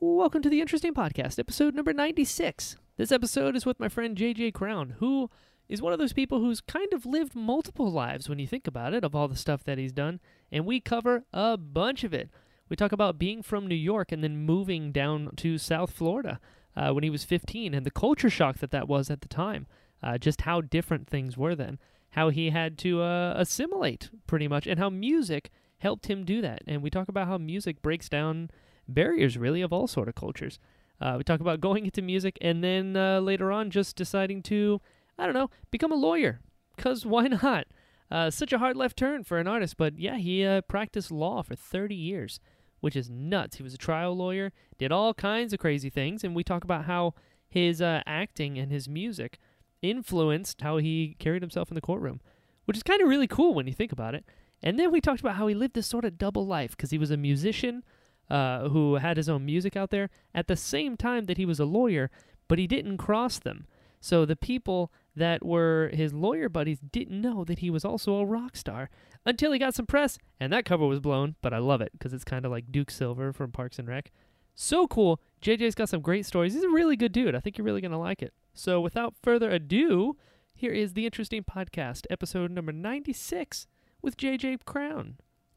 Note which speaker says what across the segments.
Speaker 1: Welcome to the Interesting Podcast, episode number 96. This episode is with my friend JJ Crowne, who is one of those people who's kind of lived multiple lives when you think about it, of all the stuff that he's done, and we cover a bunch of it. We talk about being from New York and then moving down to South Florida uh, when he was 15 and the culture shock that that was at the time, uh, just how different things were then, how he had to uh, assimilate pretty much, and how music helped him do that. And we talk about how music breaks down barriers really of all sort of cultures. Uh, we talk about going into music and then uh, later on just deciding to, I don't know, become a lawyer. Because why not? Uh, such a hard left turn for an artist, but yeah, he uh, practiced law for 30 years, which is nuts. He was a trial lawyer, did all kinds of crazy things, and we talk about how his uh, acting and his music influenced how he carried himself in the courtroom, which is kind of really cool when you think about it. And then we talked about how he lived this sort of double life because he was a musician uh, who had his own music out there at the same time that he was a lawyer, but he didn't cross them. So the people that were his lawyer buddies didn't know that he was also a rock star until he got some press, and that cover was blown. But I love it because it's kind of like Duke Silver from Parks and Rec. So cool. JJ's got some great stories. He's a really good dude. I think you're really going to like it. So without further ado, here is the Interesting Podcast, episode number 96 with JJ Crowne.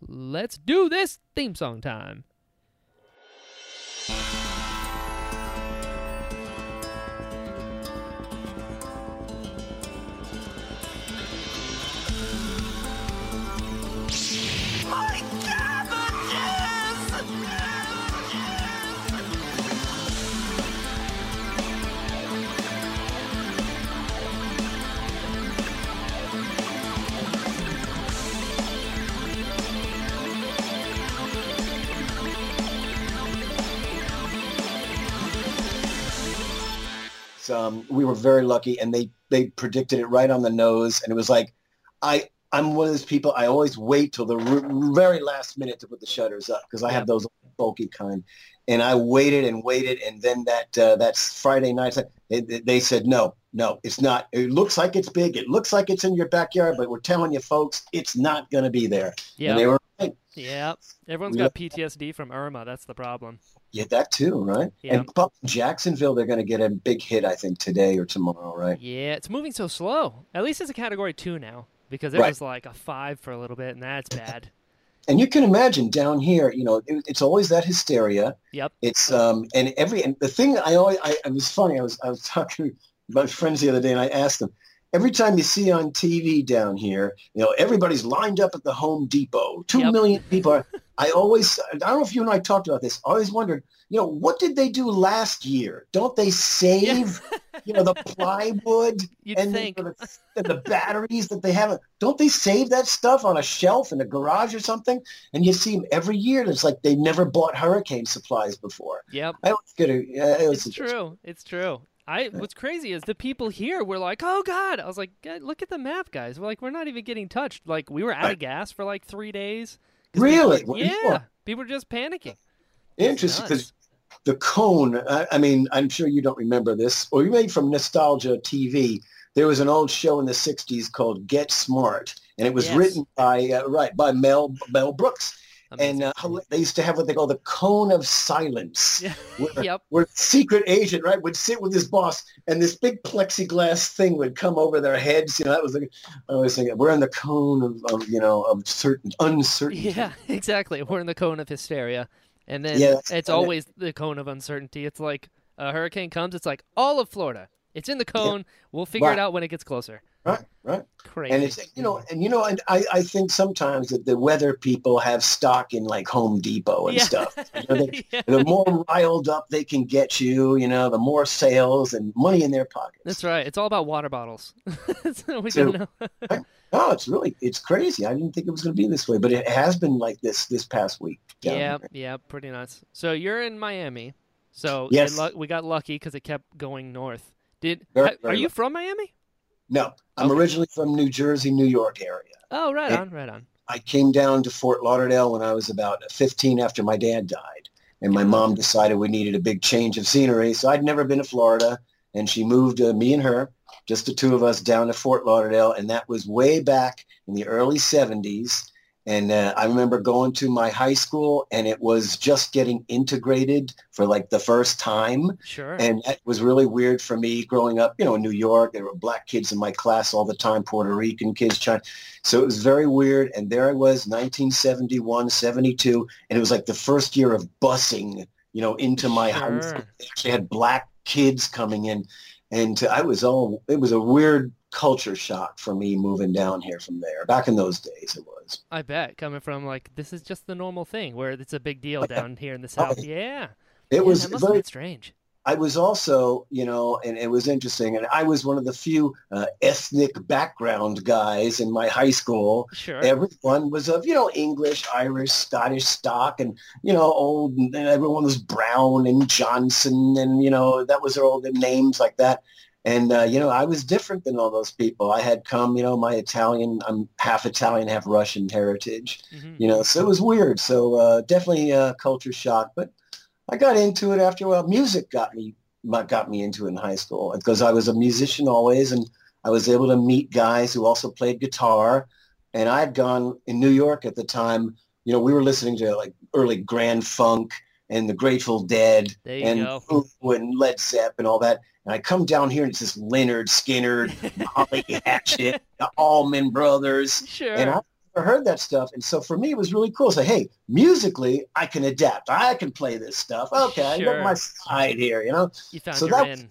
Speaker 1: Let's do this theme song time. Thank you.
Speaker 2: Um, we were very lucky, and they they predicted it right on the nose, and it was like, I I'm one of those people. I always wait till the r- very last minute to put the shutters up because I
Speaker 1: Yeah.
Speaker 2: have those bulky kind, and I waited and waited, and then that uh, that Friday night, they, they said no, no, it's not. It looks like it's big. It looks like it's in your backyard, but we're telling you, folks, it's not going to be there.
Speaker 1: Yeah.
Speaker 2: And they were right.
Speaker 1: Yeah. Everyone's got PTSD from Irma. That's the problem.
Speaker 2: Yeah, that too, right? And Jacksonville, they're going to get a big hit, I think, today or tomorrow, right?
Speaker 1: Yeah, it's moving so slow. At least it's a category two now because it
Speaker 2: Right.
Speaker 1: was like a five for a little bit, and that's bad.
Speaker 2: and you can imagine down here, you know, it, it's always that hysteria.
Speaker 1: Yep.
Speaker 2: It's um, and every and the thing I always, I, it was funny. I was I was talking to my friends the other day, and I asked them. Every time you see on TV down here, you know, everybody's lined up at the Home Depot. Two
Speaker 1: Yep.
Speaker 2: million people. Are, I always, I don't know if you and I talked about this. I always wondered, you know, what did they do last year? Don't they save, you know, the plywood and the, and the batteries that they have. Don't they save that stuff on a shelf in a garage or something? And you see them every year. It's like they never bought hurricane supplies before.
Speaker 1: Yep.
Speaker 2: I always get yeah, uh, it
Speaker 1: It's true. It's true. I what's crazy is the people here were like, "Oh God!" I was like, "Look at the map, guys. We're like, we're not even getting touched. Like, we were out of gas for like three days.
Speaker 2: Really?
Speaker 1: People,
Speaker 2: What are you
Speaker 1: yeah. People were just panicking.
Speaker 2: Interesting because the cone. I, I mean, I'm sure you don't remember this, or you may from Nostalgia TV. There was an old show in the '60s called Get Smart, and it was
Speaker 1: Yes.
Speaker 2: written by uh, right by Mel Mel Brooks.
Speaker 1: Amazing.
Speaker 2: And uh, they used to have what they call the cone of silence.
Speaker 1: Yeah.
Speaker 2: where,
Speaker 1: Yep.
Speaker 2: where secret agent, right, would sit with his boss, and this big plexiglass thing would come over their heads. You know, that was the, I was thinking, we're in the cone of, of you know, of certain uncertainty.
Speaker 1: Yeah, exactly. We're in the cone of hysteria, and then
Speaker 2: Yeah,
Speaker 1: it's always the cone of uncertainty. It's like a hurricane comes. It's like all of Florida. It's in the cone. We'll figure it out when it gets closer.
Speaker 2: Right, right.
Speaker 1: Crazy.
Speaker 2: And it's you know, and you know, and I, I think sometimes that the weather people have stock in like Home Depot and
Speaker 1: Yeah.
Speaker 2: stuff. You know, they,
Speaker 1: Yeah.
Speaker 2: the more riled up they can get you, you know, the more sales and money in their pockets.
Speaker 1: That's right. It's all about water bottles. we
Speaker 2: So-
Speaker 1: know.
Speaker 2: Oh, it's really it's crazy. I didn't think it was going to be this way, but it has been like this this past week.
Speaker 1: Yeah,
Speaker 2: here.
Speaker 1: yeah, pretty nuts. So you're in Miami. So
Speaker 2: Yes.
Speaker 1: we got lucky because it kept going north. Did
Speaker 2: Very,
Speaker 1: ha- are you
Speaker 2: lucky.
Speaker 1: from Miami?
Speaker 2: No, I'm
Speaker 1: Okay.
Speaker 2: originally from New Jersey, New York area.
Speaker 1: Oh, right
Speaker 2: Yeah.
Speaker 1: on, right on.
Speaker 2: I came down to Fort Lauderdale when I was about 15 after my dad died. And my mom decided we needed a big change of scenery. So I'd never been to Florida. And she moved uh, me and her, just the two of us, down to Fort Lauderdale. And that was way back in the early 70s. And uh, I remember going to my high school and it was just getting integrated for like the first time.
Speaker 1: Sure.
Speaker 2: And it was really weird for me growing up, you know, in New York. There were black kids in my class all the time, Puerto Rican kids, China. So it was very weird. And there I was, 1971, 72. And it was like the first year of busing, you know, into my
Speaker 1: Sure.
Speaker 2: house. They actually had black kids coming in. And I was all, it was a weird culture shock for me moving down here from there. Back in those days, it was.
Speaker 1: I bet coming from like this is just the normal thing where it's a big deal down here in the south. Yeah.
Speaker 2: It
Speaker 1: Yeah,
Speaker 2: was very
Speaker 1: strange.
Speaker 2: I was also, you know, and it was interesting. And I was one of the few uh, ethnic background guys in my high school.
Speaker 1: Sure.
Speaker 2: Everyone was of, you know, English, Irish, Scottish stock, and you know, old. And everyone was Brown and Johnson, and you know, that was their old names like that. And uh, you know, I was different than all those people. I had come, you know, my Italian. I'm half Italian, half Russian heritage
Speaker 1: Mhm.
Speaker 2: you know, so it was weird. So uh, definitely a culture shock, but I got into it after a while. Music got me got me into it in high school because I was a musician always, and I was able to meet guys who also played guitar. And I had gone in New York at the time. You know, we were listening to like early Grand Funk and the Grateful Dead and
Speaker 1: go.
Speaker 2: And Led Zepp and all that. And I come down here and it's this Lynyrd Skynyrd, Molly Hatchet, the Allman Brothers,
Speaker 1: Sure.
Speaker 2: and I never heard that stuff. And so for me, it was really cool. Say, hey, musically, I can adapt. I can play this stuff. Okay, I
Speaker 1: Sure.
Speaker 2: got my side here, you know?
Speaker 1: you found
Speaker 2: so
Speaker 1: your
Speaker 2: that-
Speaker 1: in.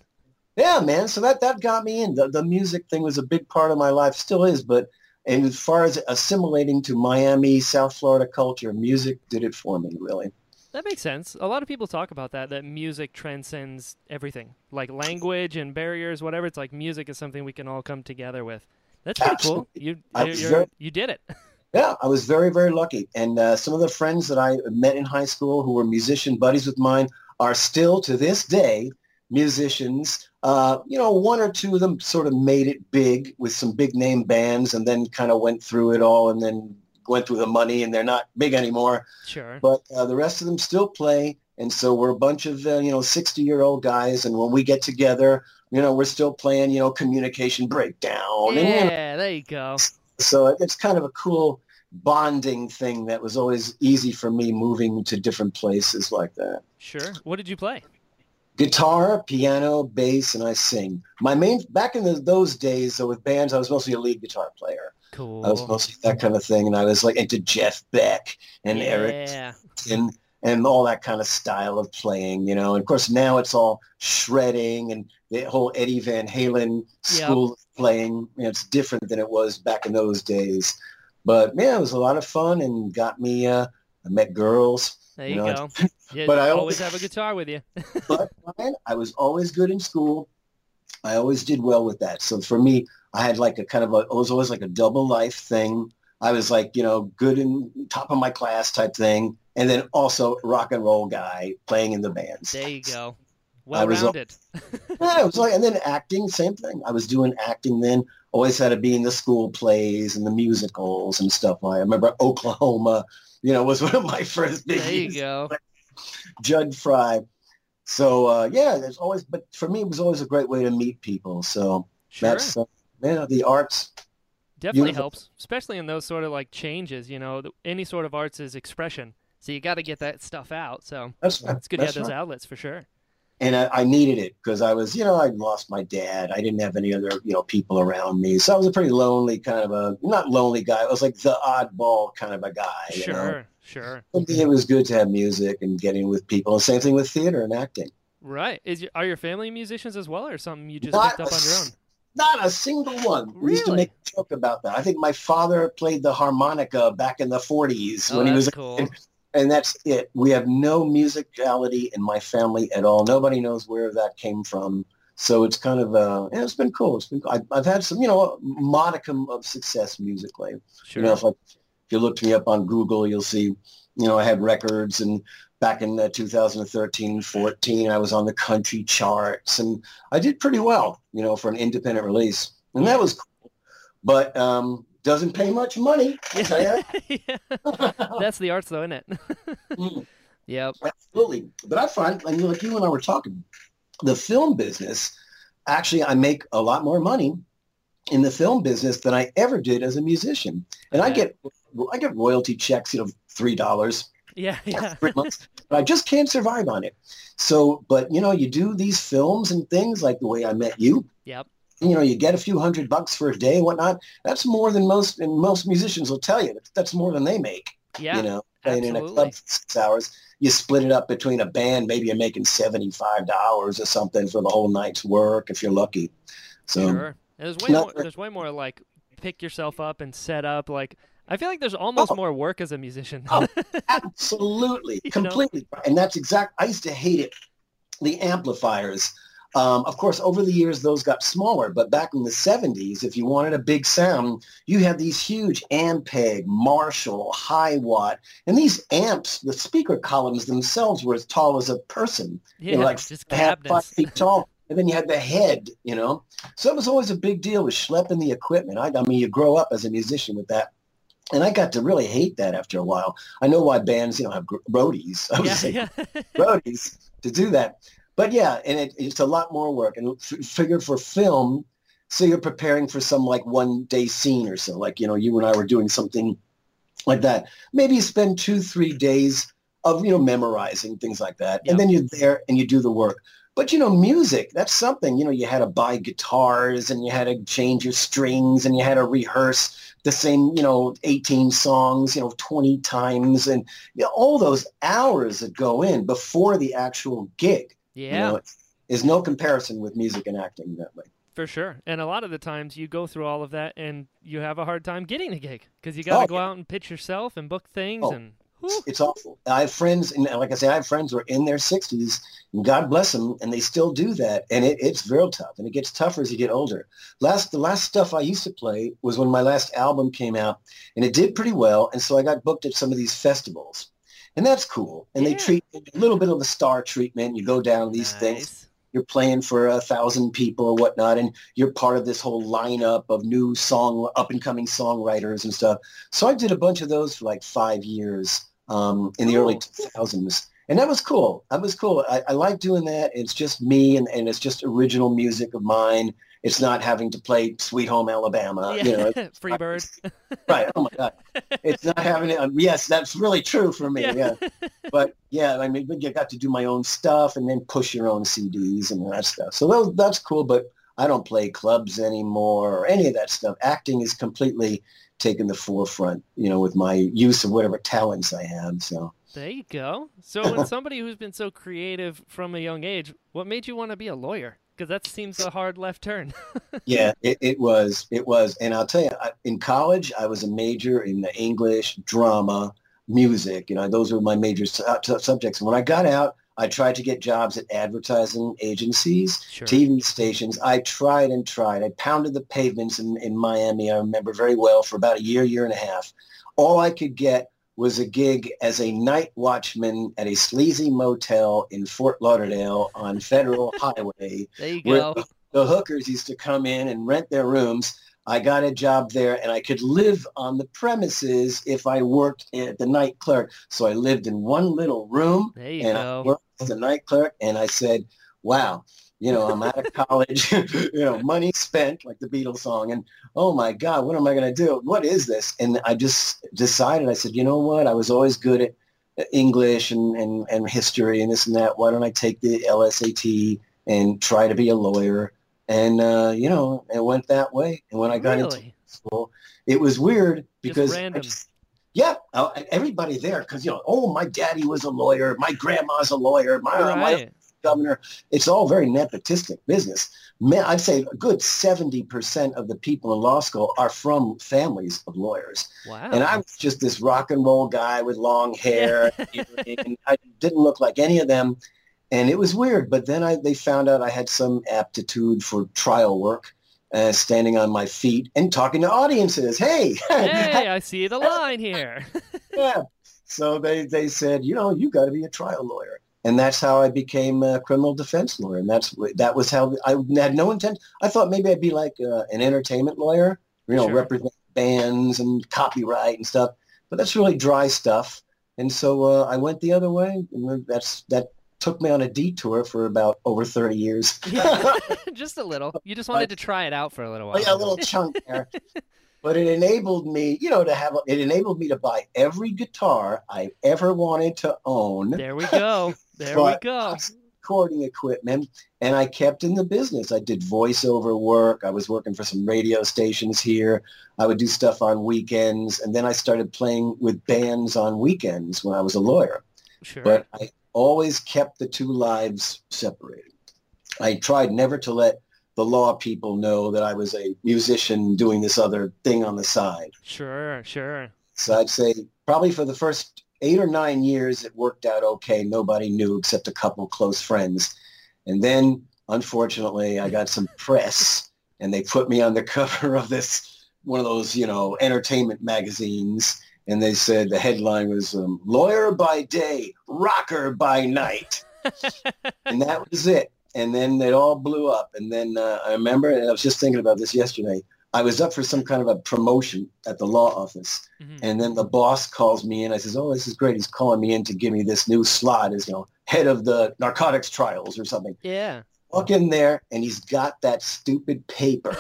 Speaker 2: Yeah, man. So that, that got me in. The, the music thing was a big part of my life, still is. But and as far as assimilating to Miami, South Florida culture, music did it for me, really.
Speaker 1: That makes sense. A lot of people talk about that, that music transcends everything. Like language and barriers, whatever. It's like music is something we can all come together with. That's pretty cool.
Speaker 2: Absolutely.
Speaker 1: You
Speaker 2: I
Speaker 1: you're, you're,
Speaker 2: very-
Speaker 1: you did it.
Speaker 2: Yeah, I was very, very lucky. And uh, some of the friends that I met in high school who were musician buddies with mine are still to this day musicians. Uh, you know, one or two of them sort of made it big with some big name bands and then kind of went through it all and then went through the money and they're not big anymore.
Speaker 1: Sure.
Speaker 2: But uh, the rest of them still play. And so we're a bunch of, uh, you know, 60-year-old guys. And when we get together, you know, we're still playing, you know, communication breakdown. And, you know,
Speaker 1: yeah, there you go.
Speaker 2: so it's kind of a cool bonding thing that was always easy for me moving to different places like that.
Speaker 1: Sure. What did you play?
Speaker 2: Guitar, piano, bass, and I sing. My main back in the, those days, so with bands, I was mostly a lead guitar player.
Speaker 1: Cool.
Speaker 2: I was mostly that kind of thing, and I was like into Jeff Beck and Eric and and all that kind of style of playing, you know. And of course, now it's all shredding and the whole Eddie Van Halen school of playing. You know, it's different than it was back in those days. But yeah, it was a lot of fun and got me. Uh, I met girls.
Speaker 1: There
Speaker 2: You
Speaker 1: you,
Speaker 2: know,
Speaker 1: go. You
Speaker 2: but I
Speaker 1: always
Speaker 2: always-
Speaker 1: have a guitar with you.
Speaker 2: but I was always good in school. I always did well with that. So for me, I had like a kind of a, it was always like a double life thing. I was like, you know, good in top of my class type thing. And then also rock and roll guy playing in the bands.
Speaker 1: There you go. Well rounded.
Speaker 2: Yeah, it was like, and then acting, same thing. I was doing acting then. Always had to be in the school plays and the musicals and stuff. Like. I remember Oklahoma, you know, was one of my first big
Speaker 1: There you go.
Speaker 2: Jud Fry. So uh, yeah, there's always, but for me, it was always a great way to meet people. So
Speaker 1: Sure.
Speaker 2: that's uh, yeah, the arts.
Speaker 1: Definitely
Speaker 2: Beautiful.
Speaker 1: helps, especially in those sort of like changes. You know, any sort of arts is expression, so you got to get that stuff out. So
Speaker 2: That's right.
Speaker 1: it's good to
Speaker 2: That's
Speaker 1: have those
Speaker 2: right.
Speaker 1: outlets for sure.
Speaker 2: And I, I needed it because I was, you know, I'd lost my dad. I didn't have any other, you know, people around me. So I was a pretty lonely kind of a, not lonely guy. I was like the oddball kind of a guy. You know?
Speaker 1: Sure, sure.
Speaker 2: Me, it was good to have music and getting with people. And same thing with theater and acting.
Speaker 1: Right. Is your, are your family musicians as well, or something you just
Speaker 2: Not
Speaker 1: picked up
Speaker 2: a
Speaker 1: on your own?
Speaker 2: Not a single one. Really? We used to make a joke about that. I think my father played the harmonica back in the 40s
Speaker 1: Oh,
Speaker 2: when he oh,
Speaker 1: that's
Speaker 2: was
Speaker 1: cool.
Speaker 2: And that's it. We have no musicality in my family at all. Nobody knows where that came from. So it's kind of uh, yeah, it's been cool. It's been. I, I've had some, you know, modicum of success musically.
Speaker 1: Sure.
Speaker 2: You know, if, if you looked me up on Google, you'll see, you know, I had records and back in uh, 2013, 14, I was on the country charts and I did pretty well, you know, for an independent release. And that was cool. But um, doesn't pay much money. Ya.
Speaker 1: yeah. That's the arts, though, isn't it?
Speaker 2: Mm.
Speaker 1: yep.
Speaker 2: Absolutely. But I find, and like you and I were talking, the film business, actually, I make a lot more money in the film business than I ever did as a musician. And I get I get royalty checks, you know, three dollars.
Speaker 1: Yeah, yeah.
Speaker 2: Three months, but I just can't survive on it. So, but you know, you do these films and things like the way I met you.
Speaker 1: Yep.
Speaker 2: You know, you get a few hundred bucks for a day and whatnot. That's more than most, and most musicians will tell you that's, more than they make.
Speaker 1: Yeah.
Speaker 2: you know, playing in a club for six hours. You split it up between a band. Maybe you're making seventy-five dollars or something for the whole night's work if you're lucky. So
Speaker 1: Sure. There's way
Speaker 2: not
Speaker 1: more. There's way more like pick yourself up and set up. Like I feel like there's almost
Speaker 2: Oh.
Speaker 1: more work as a musician.
Speaker 2: Oh, absolutely,
Speaker 1: You know?
Speaker 2: completely, and that's exact. I used to hate it. The amplifiers. Um, of course, over the years, those got smaller. But back in the 70s, if you wanted a big sound, you had these huge Ampeg, Marshall, Hiwatt. And these amps, the speaker columns themselves were as tall as a person.
Speaker 1: yeah,
Speaker 2: you know, like
Speaker 1: just
Speaker 2: five feet tall. And then you had the head, you know. So it was always a big deal with schlepping the equipment. I, I mean, you grow up as a musician with that. And I got to really hate that after a while. I know why bands, you know, have gr- roadies. I would
Speaker 1: yeah,
Speaker 2: say
Speaker 1: yeah.
Speaker 2: roadies to do that. But yeah, and it, it's a lot more work. And f- figure for film, so you're preparing for some like one day scene or so. Like, you know, you and I were doing something like that. Maybe you spend two, three days of, you know, memorizing things like that.
Speaker 1: Yep.
Speaker 2: And then you're there and you do the work. But, you know, music, that's something, you know, you had to buy guitars and you had to change your strings and you had to rehearse the same, you know, 18 songs, you know, 20 times and you know, all those hours that go in before the actual gig. You
Speaker 1: Yeah,
Speaker 2: know, is no comparison with music and acting that way.
Speaker 1: for sure. And a lot of the times you go through all of that and you have a hard time getting a gig because you got to
Speaker 2: Oh,
Speaker 1: go out and pitch yourself and book things
Speaker 2: Oh.
Speaker 1: and.
Speaker 2: It's,
Speaker 1: Whew.
Speaker 2: it's awful. I have friends, and like I say, I have friends who are in their 60s, and God bless them, and they still do that. And it, it's real tough, and it gets tougher as you get older. Last, the last stuff I used to play was when my last album came out, and it did pretty well, and so I got booked at some of these festivals. And that's cool. And
Speaker 1: Yeah.
Speaker 2: they treat a little bit of the star treatment. You go down these things. You're playing for a thousand people or whatnot, and you're part of this whole lineup of new song, up and coming songwriters and stuff. So I did a bunch of those for like five years um, in the early 2000s. And that was cool. That was cool. I, I like doing that. It's just me and, and it's just original music of mine. It's not having to play Sweet Home Alabama.
Speaker 1: yeah.
Speaker 2: You know,
Speaker 1: Free bird.
Speaker 2: right. Oh my God. It's not having it. Um, yes, that's really true for me. Yeah. But yeah, I mean, but you got to do my own stuff and then push your own CDs and that stuff. So those, that's cool. But I don't play clubs anymore or any of that stuff. Acting is completely taken the forefront, you know, with my use of whatever talents I have. So
Speaker 1: There you go. So, when somebody who's been so creative from a young age, what made you want to be a lawyer? Because that seems a hard left turn.
Speaker 2: yeah, it, it was, it was. And I'll tell you, I, in college, I was a major in the English, drama, music. You know, those were my major su- uh, su- subjects. And when I got out, I tried to get jobs at advertising agencies,
Speaker 1: Sure.
Speaker 2: TV stations. I tried and tried. I pounded the pavements in, in Miami, I remember very well, for about a year, year and a half. All I could get was a gig as a night watchman at a sleazy motel in Fort Lauderdale on Federal Highway
Speaker 1: There you
Speaker 2: where
Speaker 1: go.
Speaker 2: the, hookers used to come in and rent their rooms. I got a job there and I could live on the premises if I worked at the night clerk. So I lived in one little room
Speaker 1: There you
Speaker 2: and I worked as a night clerk and I said, wow, you know, I'm out of college, you know, money spent like the Beatles song. And oh my God, what am I going to do? What is this? And I just decided, I said, you know what? I was always good at uh, English and, and, and history and this and that. Why don't I take the LSAT and try to be a lawyer? And, uh, you know, it went that way. And when I got into school, it was weird because I
Speaker 1: random.
Speaker 2: just- yeah, uh, everybody there, because you know, oh, my daddy was a lawyer, my grandma's a lawyer, my,
Speaker 1: All
Speaker 2: my
Speaker 1: right.
Speaker 2: Governor. It's all very nepotistic business. Man, I'd say a good seventy percent of the people in law school are from families of lawyers,
Speaker 1: Wow.
Speaker 2: and I was just this rock and roll guy with long hair, and I didn't look like any of them, and it was weird. But then I, they found out I had some aptitude for trial work. Uh, standing on my feet and talking to audiences. Hey,
Speaker 1: hey, I see the line here.
Speaker 2: yeah. So they, they said, you know, you got to be a trial lawyer. And that's how I became a criminal defense lawyer. And that's that was how I had no intent. I thought maybe I'd be like uh, an entertainment lawyer, you know,
Speaker 1: Sure.
Speaker 2: represent bands and copyright and stuff. But that's really dry stuff. And so uh, I went the other way. And that's that took me on a detour for about over 30 years.
Speaker 1: Yeah, just a little. You just wanted to try it out for a little while.
Speaker 2: Oh, yeah, a little chunk there. but it enabled me, you know, to have, it enabled me to buy every guitar I ever wanted to own.
Speaker 1: There we go. There we go.
Speaker 2: Recording equipment, and I kept in the business. I did voiceover work. I was working for some radio stations here. I would do stuff on weekends, and then I started playing with bands on weekends when I was a lawyer.
Speaker 1: Sure.
Speaker 2: But I always kept the two lives separated. I tried never to let the law people know that I was a musician doing this other thing on the side.
Speaker 1: Sure, sure.
Speaker 2: So I'd say probably for the first eight or nine years, it worked out okay. Nobody knew except a couple close friends. And then, unfortunately, I got some press and they put me on the cover of this, one of those, you know, entertainment magazines. And they said the headline was um, lawyer by day, rocker by night. and that was it and then it all blew up. And then uh, I remember, and I was just thinking about this yesterday. I was up for some kind of a promotion at the law office, mm-hmm. and then the boss calls me in. I says, "Oh, this is great. He's calling me in to give me this new slot as you know head of the narcotics trials or something."
Speaker 1: Yeah.
Speaker 2: Walk in there, and he's got that stupid paper,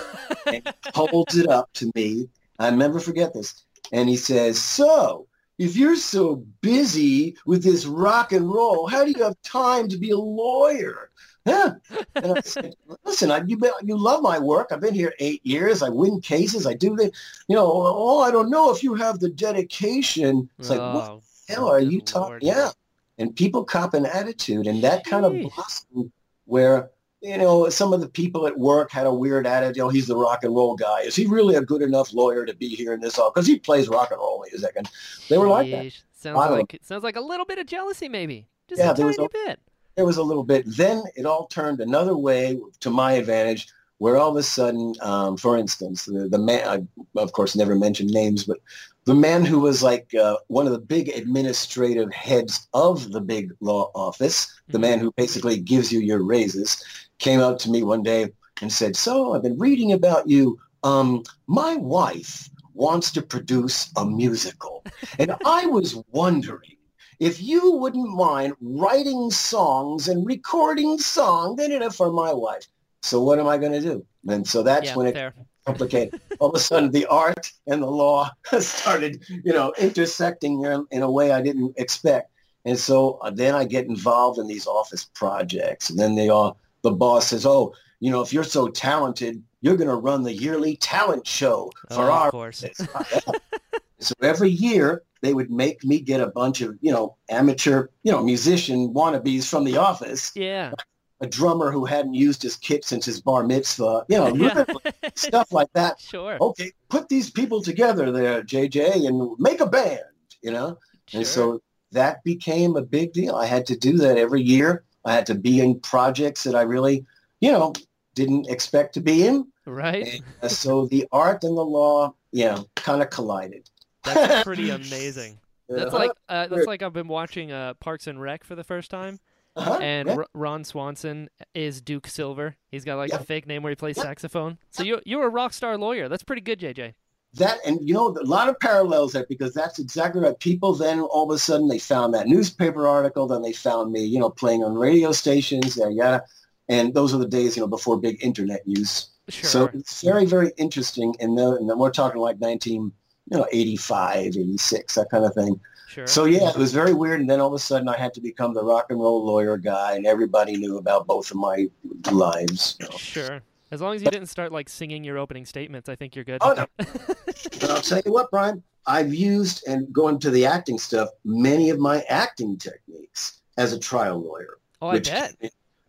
Speaker 2: and holds it up to me. I never forget this. And he says, "So, if you're so busy with this rock and roll, how do you have time to be a lawyer? Yeah. And I said, listen, I, you, you love my work. I've been here eight years. I win cases. I do the, you know, oh, I don't know if you have the dedication. It's like, oh, what the hell are you talking? Yeah. And people cop an attitude and that kind of blossomed where, you know, some of the people at work had a weird attitude. You know, he's the rock and roll guy. Is he really a good enough lawyer to be here in this office? Because he plays rock and roll music. And they were like that.
Speaker 1: Sounds like, sounds like a little bit of jealousy, maybe. Just
Speaker 2: yeah,
Speaker 1: a tiny bit
Speaker 2: there was a little bit. Then it all turned another way to my advantage, where all of a sudden, um, for instance, the, the man, I, of course, never mentioned names, but the man who was like uh, one of the big administrative heads of the big law office, the mm-hmm. man who basically gives you your raises, came up to me one day and said, so I've been reading about you. Um, my wife wants to produce a musical. And I was wondering, if you wouldn't mind writing songs and recording songs in it for my wife. So what am I going to do? And so that's yeah, when it fair. complicated. All of a sudden, the art and the law started, you know, intersecting in a way I didn't expect. And so uh, then I get involved in these office projects, and then they all the boss says, "Oh, you know, if you're so talented, you're going to run the yearly talent show for
Speaker 1: oh,
Speaker 2: our."
Speaker 1: Of course.
Speaker 2: so every year they would make me get a bunch of, you know, amateur, you know, musician wannabes from the office.
Speaker 1: Yeah.
Speaker 2: A drummer who hadn't used his kit since his bar mitzvah, you know, yeah. stuff like that.
Speaker 1: Sure.
Speaker 2: Okay, put these people together there, JJ, and make a band, you know? Sure. And so that became a big deal. I had to do that every year. I had to be in projects that I really, you know, didn't expect to be in.
Speaker 1: Right.
Speaker 2: And uh, so the art and the law, you know, kind of collided.
Speaker 1: That's pretty amazing. That's like uh, that's like I've been watching uh, Parks and Rec for the first time, uh-huh, and yeah. R- Ron Swanson is Duke Silver. He's got like yeah. a fake name where he plays yeah. saxophone. So you you're a rock star lawyer. That's pretty good, JJ.
Speaker 2: That and you know a lot of parallels there because that's exactly right. People then all of a sudden they found that newspaper article, then they found me, you know, playing on radio stations, yeah, yeah. And those are the days, you know, before big internet use.
Speaker 1: Sure.
Speaker 2: So it's very, very interesting. And, the, and then we're talking like 19, you know, 85, 86, that kind of thing.
Speaker 1: Sure.
Speaker 2: So yeah, it was very weird. And then all of a sudden I had to become the rock and roll lawyer guy and everybody knew about both of my lives.
Speaker 1: You know. Sure. As long as you didn't start like singing your opening statements, I think you're good.
Speaker 2: Oh, no. but I'll tell you what, Brian, I've used and going to the acting stuff, many of my acting techniques as a trial lawyer.
Speaker 1: Oh, I bet.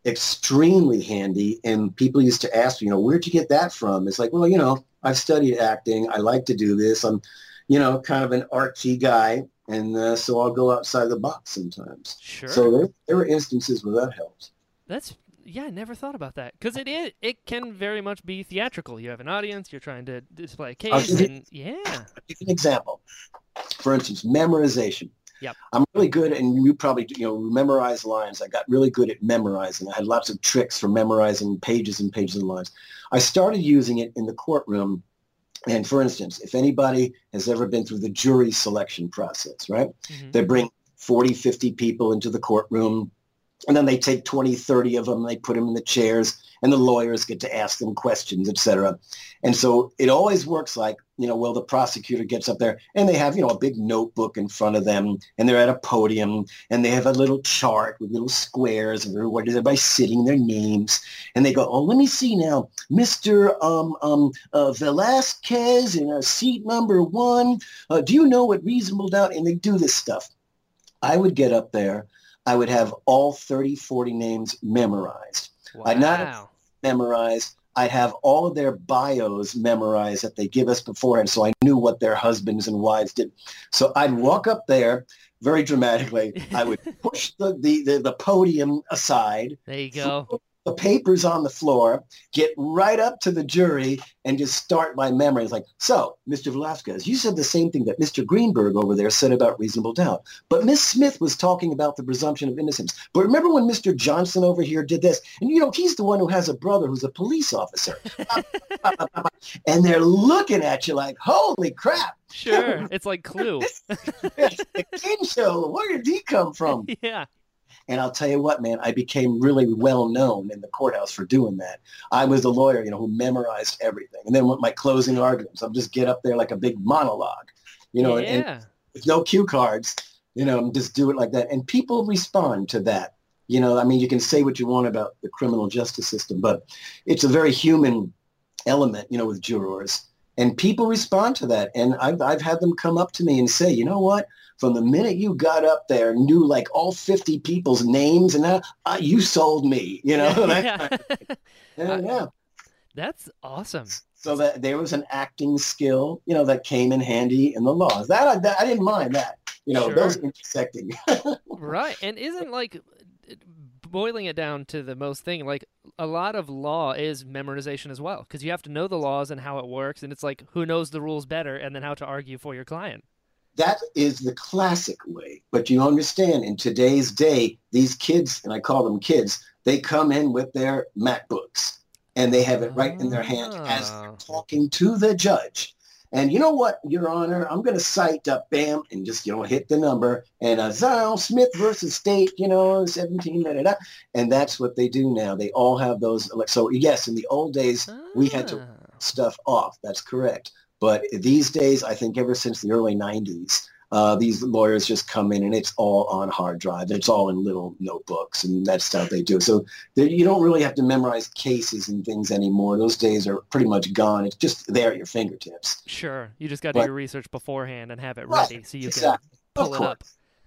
Speaker 2: Extremely handy. And people used to ask, you know, where'd you get that from? It's like, well, you know, I've studied acting. I like to do this. I'm, you know, kind of an artsy guy. And uh, so I'll go outside the box sometimes.
Speaker 1: Sure.
Speaker 2: So there, there were instances where that helped.
Speaker 1: That's yeah, I never thought about that because it is it can very much be theatrical. You have an audience, you're trying to display a case, and yeah.
Speaker 2: I'll give you an example. For instance, memorization.
Speaker 1: Yep.
Speaker 2: I'm really good, and you probably you know memorize lines. I got really good at memorizing. I had lots of tricks for memorizing pages and pages of lines. I started using it in the courtroom. And for instance, if anybody has ever been through the jury selection process, right? Mm-hmm. They bring 40, 50 people into the courtroom, and then they take 20, 30 of them, they put them in the chairs, and the lawyers get to ask them questions, etc. And so it always works like, you know, well, the prosecutor gets up there and they have, you know, a big notebook in front of them and they're at a podium and they have a little chart with little squares of what is everybody sitting, their names. And they go, oh, let me see now, Mr. Um, um, uh, Velasquez in a seat number one. Uh, do you know what reasonable doubt? And they do this stuff. I would get up there. I would have all 30, 40 names memorized.
Speaker 1: Wow.
Speaker 2: I'd not memorized. I'd have all of their bios memorized that they give us beforehand, so I knew what their husbands and wives did. So I'd walk up there very dramatically. I would push the, the, the, the podium aside.
Speaker 1: There you go.
Speaker 2: The papers on the floor, get right up to the jury and just start my memory. It's like, so, Mr. Velasquez, you said the same thing that Mr. Greenberg over there said about reasonable doubt. But Miss Smith was talking about the presumption of innocence. But remember when Mr. Johnson over here did this? And, you know, he's the one who has a brother who's a police officer. and they're looking at you like, holy crap.
Speaker 1: Sure. It's like Clue.
Speaker 2: the King Show. Where did he come from?
Speaker 1: yeah.
Speaker 2: And I'll tell you what, man, I became really well known in the courthouse for doing that. I was the lawyer, you know, who memorized everything. And then with my closing arguments, I'll just get up there like a big monologue, you know,
Speaker 1: yeah.
Speaker 2: and, with no cue cards, you know, and just do it like that. And people respond to that. You know, I mean, you can say what you want about the criminal justice system, but it's a very human element, you know, with jurors. And people respond to that. And I've, I've had them come up to me and say, you know what? From the minute you got up there, knew like all 50 people's names and that, uh, you sold me, you know?
Speaker 1: yeah.
Speaker 2: yeah, yeah.
Speaker 1: That's awesome.
Speaker 2: So that there was an acting skill, you know, that came in handy in the laws. That I, that, I didn't mind that, you know,
Speaker 1: Sure.
Speaker 2: those intersecting.
Speaker 1: right. And isn't like boiling it down to the most thing, like a lot of law is memorization as well, because you have to know the laws and how it works. And it's like, who knows the rules better and then how to argue for your client.
Speaker 2: that is the classic way. But you understand, in today's day, these kids, and I call them kids, they come in with their MacBooks and they have it right in their hand as
Speaker 1: Ah.
Speaker 2: they're talking to the judge. And you know what, Your Honor, I'm going to cite up, bam, and just, you know, hit the number. And uh, Zion Smith versus State, you know, 17, da, da, da. And that's what they do now. They all have those. So, yes, in the old days, we had to
Speaker 1: Ah.
Speaker 2: stuff off. That's correct. But these days, I think ever since the early 90s, uh, these lawyers just come in and it's all on hard drive. It's all in little notebooks and that's how they do it. So you don't really have to memorize cases and things anymore. Those days are pretty much gone. It's just there at your fingertips.
Speaker 1: Sure. You just got to do your research beforehand and have it
Speaker 2: Right,
Speaker 1: ready so you
Speaker 2: exactly.
Speaker 1: can pull it up.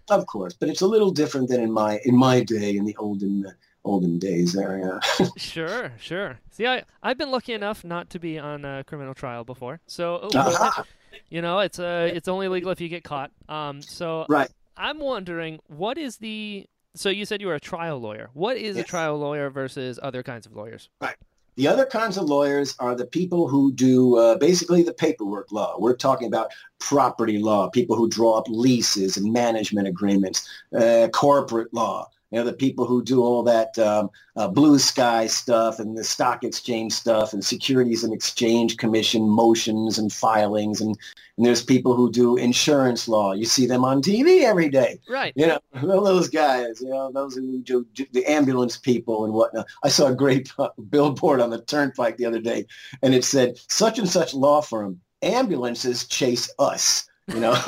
Speaker 2: Of course. But it's a little different than in my in my day, in the olden olden days area.
Speaker 1: Sure, sure. See, I I've been lucky enough not to be on a criminal trial before, so oh,
Speaker 2: Aha.
Speaker 1: You know it's uh it's only legal if you get caught. Um, so
Speaker 2: Right.
Speaker 1: I'm wondering what is the so you said you were a trial lawyer. What is a trial lawyer versus other kinds of lawyers? Right.
Speaker 2: The other kinds of lawyers are the people who do uh, basically the paperwork law. We're talking about property law, people who draw up leases and management agreements, uh, corporate law. You know, the people who do all that um, uh, blue sky stuff and the stock exchange stuff and Securities and Exchange Commission motions and filings. And, and there's people who do insurance law. You see them on TV every day.
Speaker 1: Right.
Speaker 2: You know, those guys, you know, those who do, do the ambulance people and whatnot. I saw a great billboard on the turnpike the other day, and it said, such and such law firm, ambulances chase us, you know.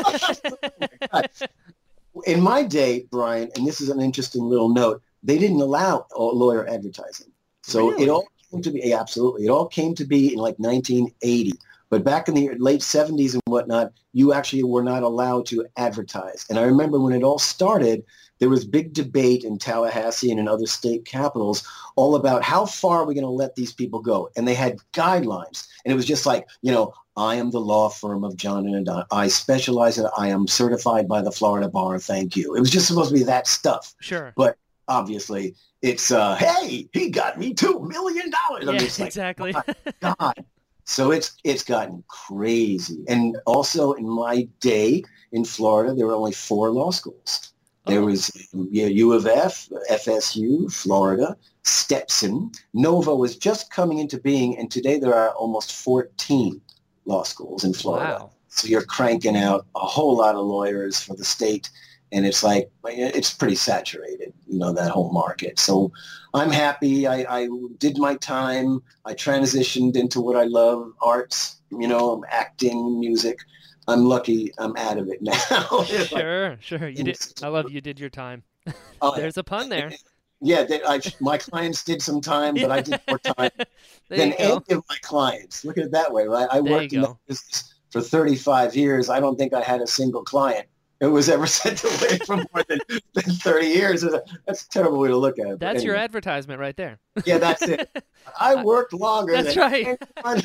Speaker 2: In my day, Brian, and this is an interesting little note, they didn't allow lawyer advertising. So
Speaker 1: Really?
Speaker 2: it all came to be, yeah, absolutely. It all came to be in like 1980. But back in the late 70s and whatnot, you actually were not allowed to advertise. And I remember when it all started, there was big debate in Tallahassee and in other state capitals all about how far are we going to let these people go. And they had guidelines. And it was just like, you know, I am the law firm of John and. I specialize in, I am certified by the Florida Bar. Thank you. It was just supposed to be that stuff.
Speaker 1: Sure.
Speaker 2: But obviously, it's, uh, hey, he got me $2 million. I'm
Speaker 1: yeah,
Speaker 2: just like,
Speaker 1: exactly.
Speaker 2: God. So it's it's gotten crazy. And also in my day in Florida, there were only four law schools. There
Speaker 1: Oh.
Speaker 2: was um, yeah, U of F, FSU, Florida, Stetson. Nova was just coming into being, and today there are almost 14 law schools in Florida.
Speaker 1: Wow.
Speaker 2: So you're cranking out a whole lot of lawyers for the state. And it's like it's pretty saturated, you know, that whole market. So I'm happy. I, I did my time. I transitioned into what I love, arts, you know, acting, music. I'm lucky I'm out of it now.
Speaker 1: sure, sure. You did. I love you did your time.
Speaker 2: Oh,
Speaker 1: There's a pun there.
Speaker 2: Yeah, they, I, my clients did some time, but I did more time than any of my clients. Look at it that way, right? I
Speaker 1: There
Speaker 2: worked in the business for 35 years. I don't think I had a single client who was ever sent away for more than, than 30 years. That's a terrible way to look at it.
Speaker 1: That's your advertisement right there.
Speaker 2: Yeah, that's it. I worked longer
Speaker 1: That's
Speaker 2: than
Speaker 1: right.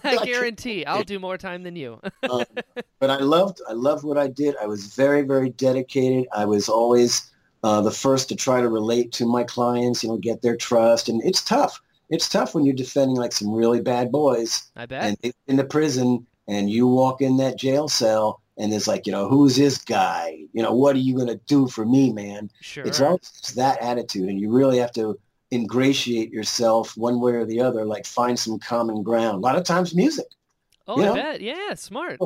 Speaker 1: I guarantee I'll do more time than you.
Speaker 2: um, but I loved I loved what I did. I was very very dedicated. I was always uh, the first to try to relate to my clients. You know, get their trust, and it's tough. It's tough when you're defending like some really bad boys,
Speaker 1: I bet.
Speaker 2: and in the prison, and you walk in that jail cell, and it's like, you know, who's this guy? You know, what are you gonna do for me, man?
Speaker 1: sure.
Speaker 2: It's always that attitude, and you really have to ingratiate yourself one way or the other. Like find some common ground. A lot of times, music.
Speaker 1: oh,
Speaker 2: you
Speaker 1: I
Speaker 2: know?
Speaker 1: bet. Yeah, smart.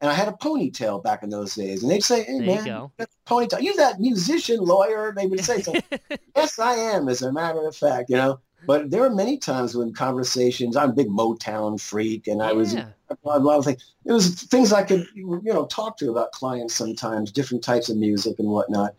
Speaker 2: And I had a ponytail back in those days, and they'd say, "Hey
Speaker 1: There you
Speaker 2: man, got ponytail. You that musician, lawyer?" They would say, so, "Yes, I am." As a matter of fact, you know. But there were many times when conversations. I'm a big Motown freak, and I was. A lot of things. It was things I could, you know, talk to about clients sometimes, different types of music and whatnot.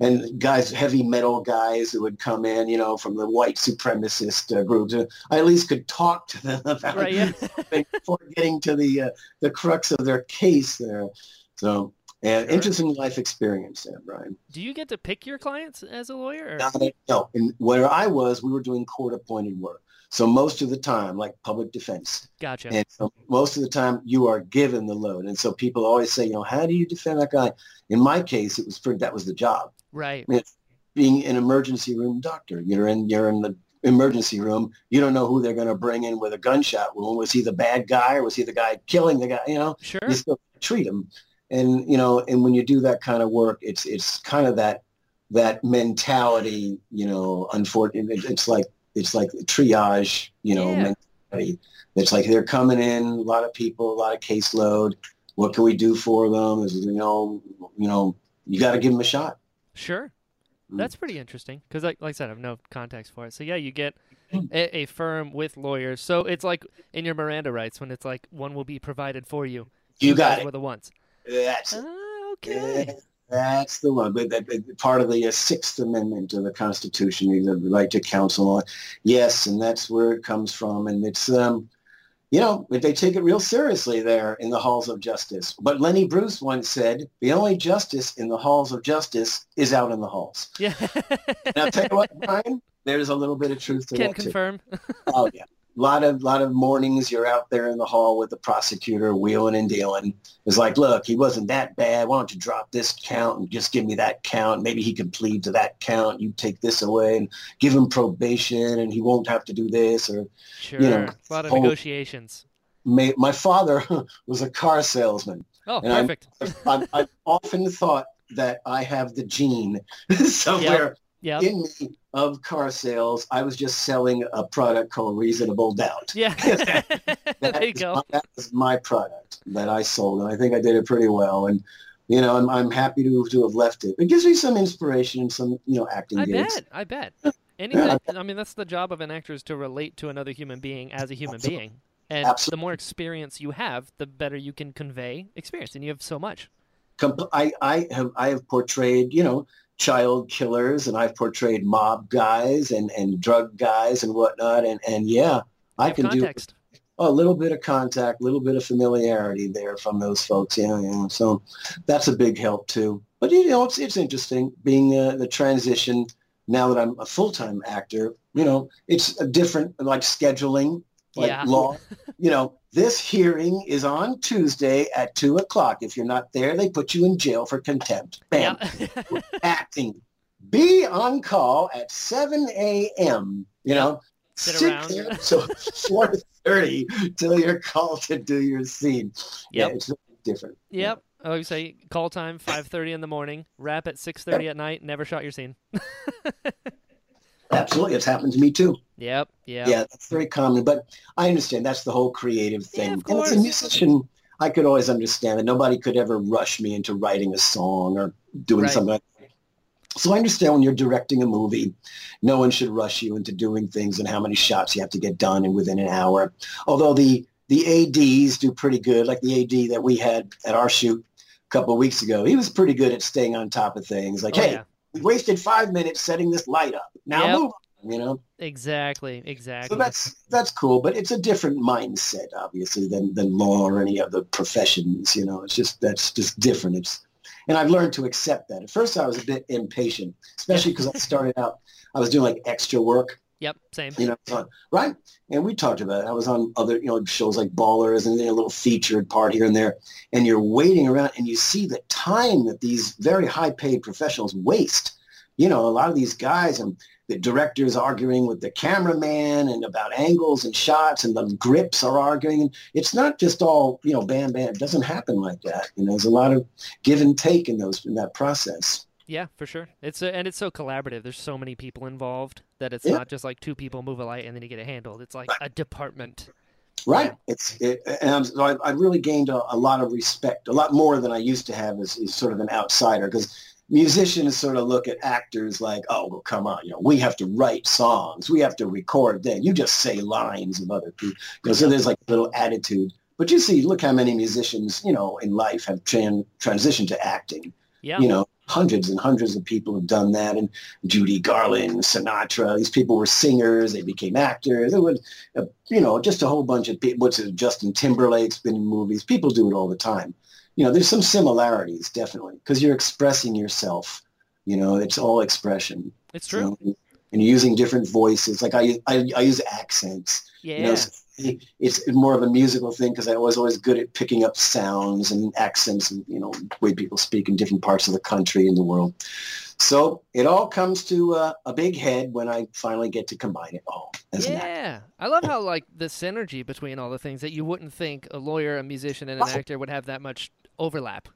Speaker 2: And guys, heavy metal guys who would come in, you know, from the white supremacist uh, groups. Uh, I at least could talk to them about
Speaker 1: Right. Yeah.
Speaker 2: before getting to the uh, the crux of their case there. So, and
Speaker 1: Sure.
Speaker 2: interesting life experience there, Brian.
Speaker 1: Do you get to pick your clients as a lawyer? Or?
Speaker 2: That- no, and where I was, we were doing court-appointed work. So most of the time, like public defense,
Speaker 1: Gotcha.
Speaker 2: and so most of the time you are given the load. And so people always say, you know, how do you defend that guy? In my case, it was for that was the job.
Speaker 1: right.
Speaker 2: Being an emergency room doctor, you're in you're in the emergency room. You don't know who they're going to bring in with a gunshot wound. Was he the bad guy or was he the guy killing the guy? You know,
Speaker 1: Sure.
Speaker 2: you still treat him. And you know, and when you do that kind of work, it's it's kind of that that mentality. You know, unfortunately, it's like it's like triage. You know,
Speaker 1: Yeah.
Speaker 2: mentality. It's like they're coming in, a lot of people, a lot of caseload. What can we do for them? Is you know, you know, you got to give them a shot.
Speaker 1: Sure.
Speaker 2: Mm.
Speaker 1: That's pretty interesting because, like, like I said, I have no context for it. So yeah, you get a, a firm with lawyers. So it's like in your Miranda rights when it's like one will be provided for you.
Speaker 2: You got
Speaker 1: guys
Speaker 2: it.
Speaker 1: Were the ones.
Speaker 2: That's.
Speaker 1: Ah, okay.
Speaker 2: That's the one. But that, that- part of the uh, Sixth Amendment of the Constitution, the right to counsel. Yes, and that's where it comes from. And it's, um, you know, they take it real seriously there in the halls of justice. But Lenny Bruce once said, the only justice in the halls of justice is out in the halls.
Speaker 1: Yeah.
Speaker 2: And I'll tell you what, Brian, there's a little bit of truth to
Speaker 1: Can
Speaker 2: that too.
Speaker 1: confirm.
Speaker 2: Oh yeah. Lot of lot of mornings you're out there in the hall with the prosecutor wheeling and dealing. It's like, look, he wasn't that bad. Why don't you drop this count and just give me that count? Maybe he could plead to that count. You take this away and give him probation and he won't have to do this. Or
Speaker 1: Sure.
Speaker 2: know,
Speaker 1: a lot of
Speaker 2: whole-
Speaker 1: negotiations.
Speaker 2: may, my father was a car salesman.
Speaker 1: Oh,
Speaker 2: and
Speaker 1: perfect.
Speaker 2: I've, I've often thought that I have the gene somewhere
Speaker 1: Yeah.
Speaker 2: in me of car sales. I was just selling a product called Reasonable Doubt.
Speaker 1: Yeah.
Speaker 2: That
Speaker 1: there you go.
Speaker 2: my- that was my product that I sold, and I think I did it pretty well. And you know, I'm I'm happy to to have left it. It gives me some inspiration and some you know acting games.
Speaker 1: I
Speaker 2: gigs.
Speaker 1: bet. I bet. Anything. I mean, that's the job of an actor is to relate to another human being as a human
Speaker 2: Absolutely.
Speaker 1: being. And
Speaker 2: Absolutely.
Speaker 1: the more experience you have, the better you can convey experience. And you have so much.
Speaker 2: I I have I have portrayed you know child killers, and I've portrayed mob guys and and drug guys and whatnot. And and yeah, I can do
Speaker 1: context.
Speaker 2: a little bit of contact, a little bit of familiarity there from those folks. Yeah, yeah. So that's a big help too. But you know, it's it's interesting being uh, the transition now that I'm a full time actor. You know, it's a different like scheduling, like
Speaker 1: Yeah.
Speaker 2: law. You know, this hearing is on Tuesday at two o'clock. If you're not there, they put you in jail for contempt. Bam,
Speaker 1: Yeah.
Speaker 2: acting. Be on call at seven a.m. You know.
Speaker 1: Sit
Speaker 2: Sit
Speaker 1: around.
Speaker 2: there till four thirty till you're called to do your scene. Yeah,
Speaker 1: Yep.
Speaker 2: it's really different.
Speaker 1: Yep. I would say call time five thirty in the morning, wrap at six thirty at night, never shot your scene.
Speaker 2: Absolutely, it's happened to me too.
Speaker 1: Yep. Yeah.
Speaker 2: Yeah, that's very common. But I understand that's the whole creative
Speaker 1: Yeah,
Speaker 2: thing.
Speaker 1: of
Speaker 2: and as a musician, I could always understand that nobody could ever rush me into writing a song or doing
Speaker 1: Right.
Speaker 2: something. So I understand when you're directing a movie, no one should rush you into doing things and how many shots you have to get done and within an hour. Although the the ADs do pretty good, like the AD that we had at our shoot a couple of weeks ago. He was pretty good at staying on top of things. Like,
Speaker 1: Oh,
Speaker 2: hey,
Speaker 1: yeah.
Speaker 2: We wasted five minutes setting this light up. Now
Speaker 1: Yep.
Speaker 2: move. on," You know.
Speaker 1: Exactly. Exactly.
Speaker 2: So that's that's cool, but it's a different mindset, obviously, than than law or any other professions. You know, it's just that's just different. It's and I've learned to accept that. At first, I was a bit impatient, especially because I started out. I was doing like extra work,
Speaker 1: Yep. Same.
Speaker 2: you know, uh, right? And we talked about it. I was on other, you know, shows like Ballers and a little featured part here and there. And you're waiting around and you see the time that these very high paid professionals waste. You know, a lot of these guys and the directors arguing with the cameraman and about angles and shots and the grips are arguing. It's not just all, you know, bam, bam. It doesn't happen like that. You know, there's a lot of give and take in those in that process.
Speaker 1: Yeah, for sure. It's a, and it's so collaborative. There's so many people involved that it's
Speaker 2: Yeah.
Speaker 1: not just like two people move a light and then you get it handled. It's like a department.
Speaker 2: Right. It's it, and I'm, so I, I really gained a, a lot of respect, a lot more than I used to have as, as sort of an outsider, because musicians sort of look at actors like, oh, well, come on, you know, we have to write songs, we have to record them. You just say lines of other people. You know, so there's like a little attitude. But you see, look how many musicians, you know, in life have tran- transitioned to acting.
Speaker 1: Yeah.
Speaker 2: You know, hundreds and hundreds of people have done that. And Judy Garland, Sinatra, these people were singers. They became actors. It was, uh, you know, just a whole bunch of people. What's it? Justin Timberlake's been in movies. People do it all the time. You know, there's some similarities, definitely, because you're expressing yourself. You know, it's all expression.
Speaker 1: it's true.
Speaker 2: So, and you're using different voices. Like I, I, I use accents.
Speaker 1: yeah.
Speaker 2: You know, so it's more of a musical thing because I was always good at picking up sounds and accents and you know way people speak in different parts of the country and the world. So it all comes to uh, a big head when I finally get to combine it all.
Speaker 1: Yeah, I love how like the synergy between all the things that you wouldn't think a lawyer, a musician, and an actor would have that much overlap.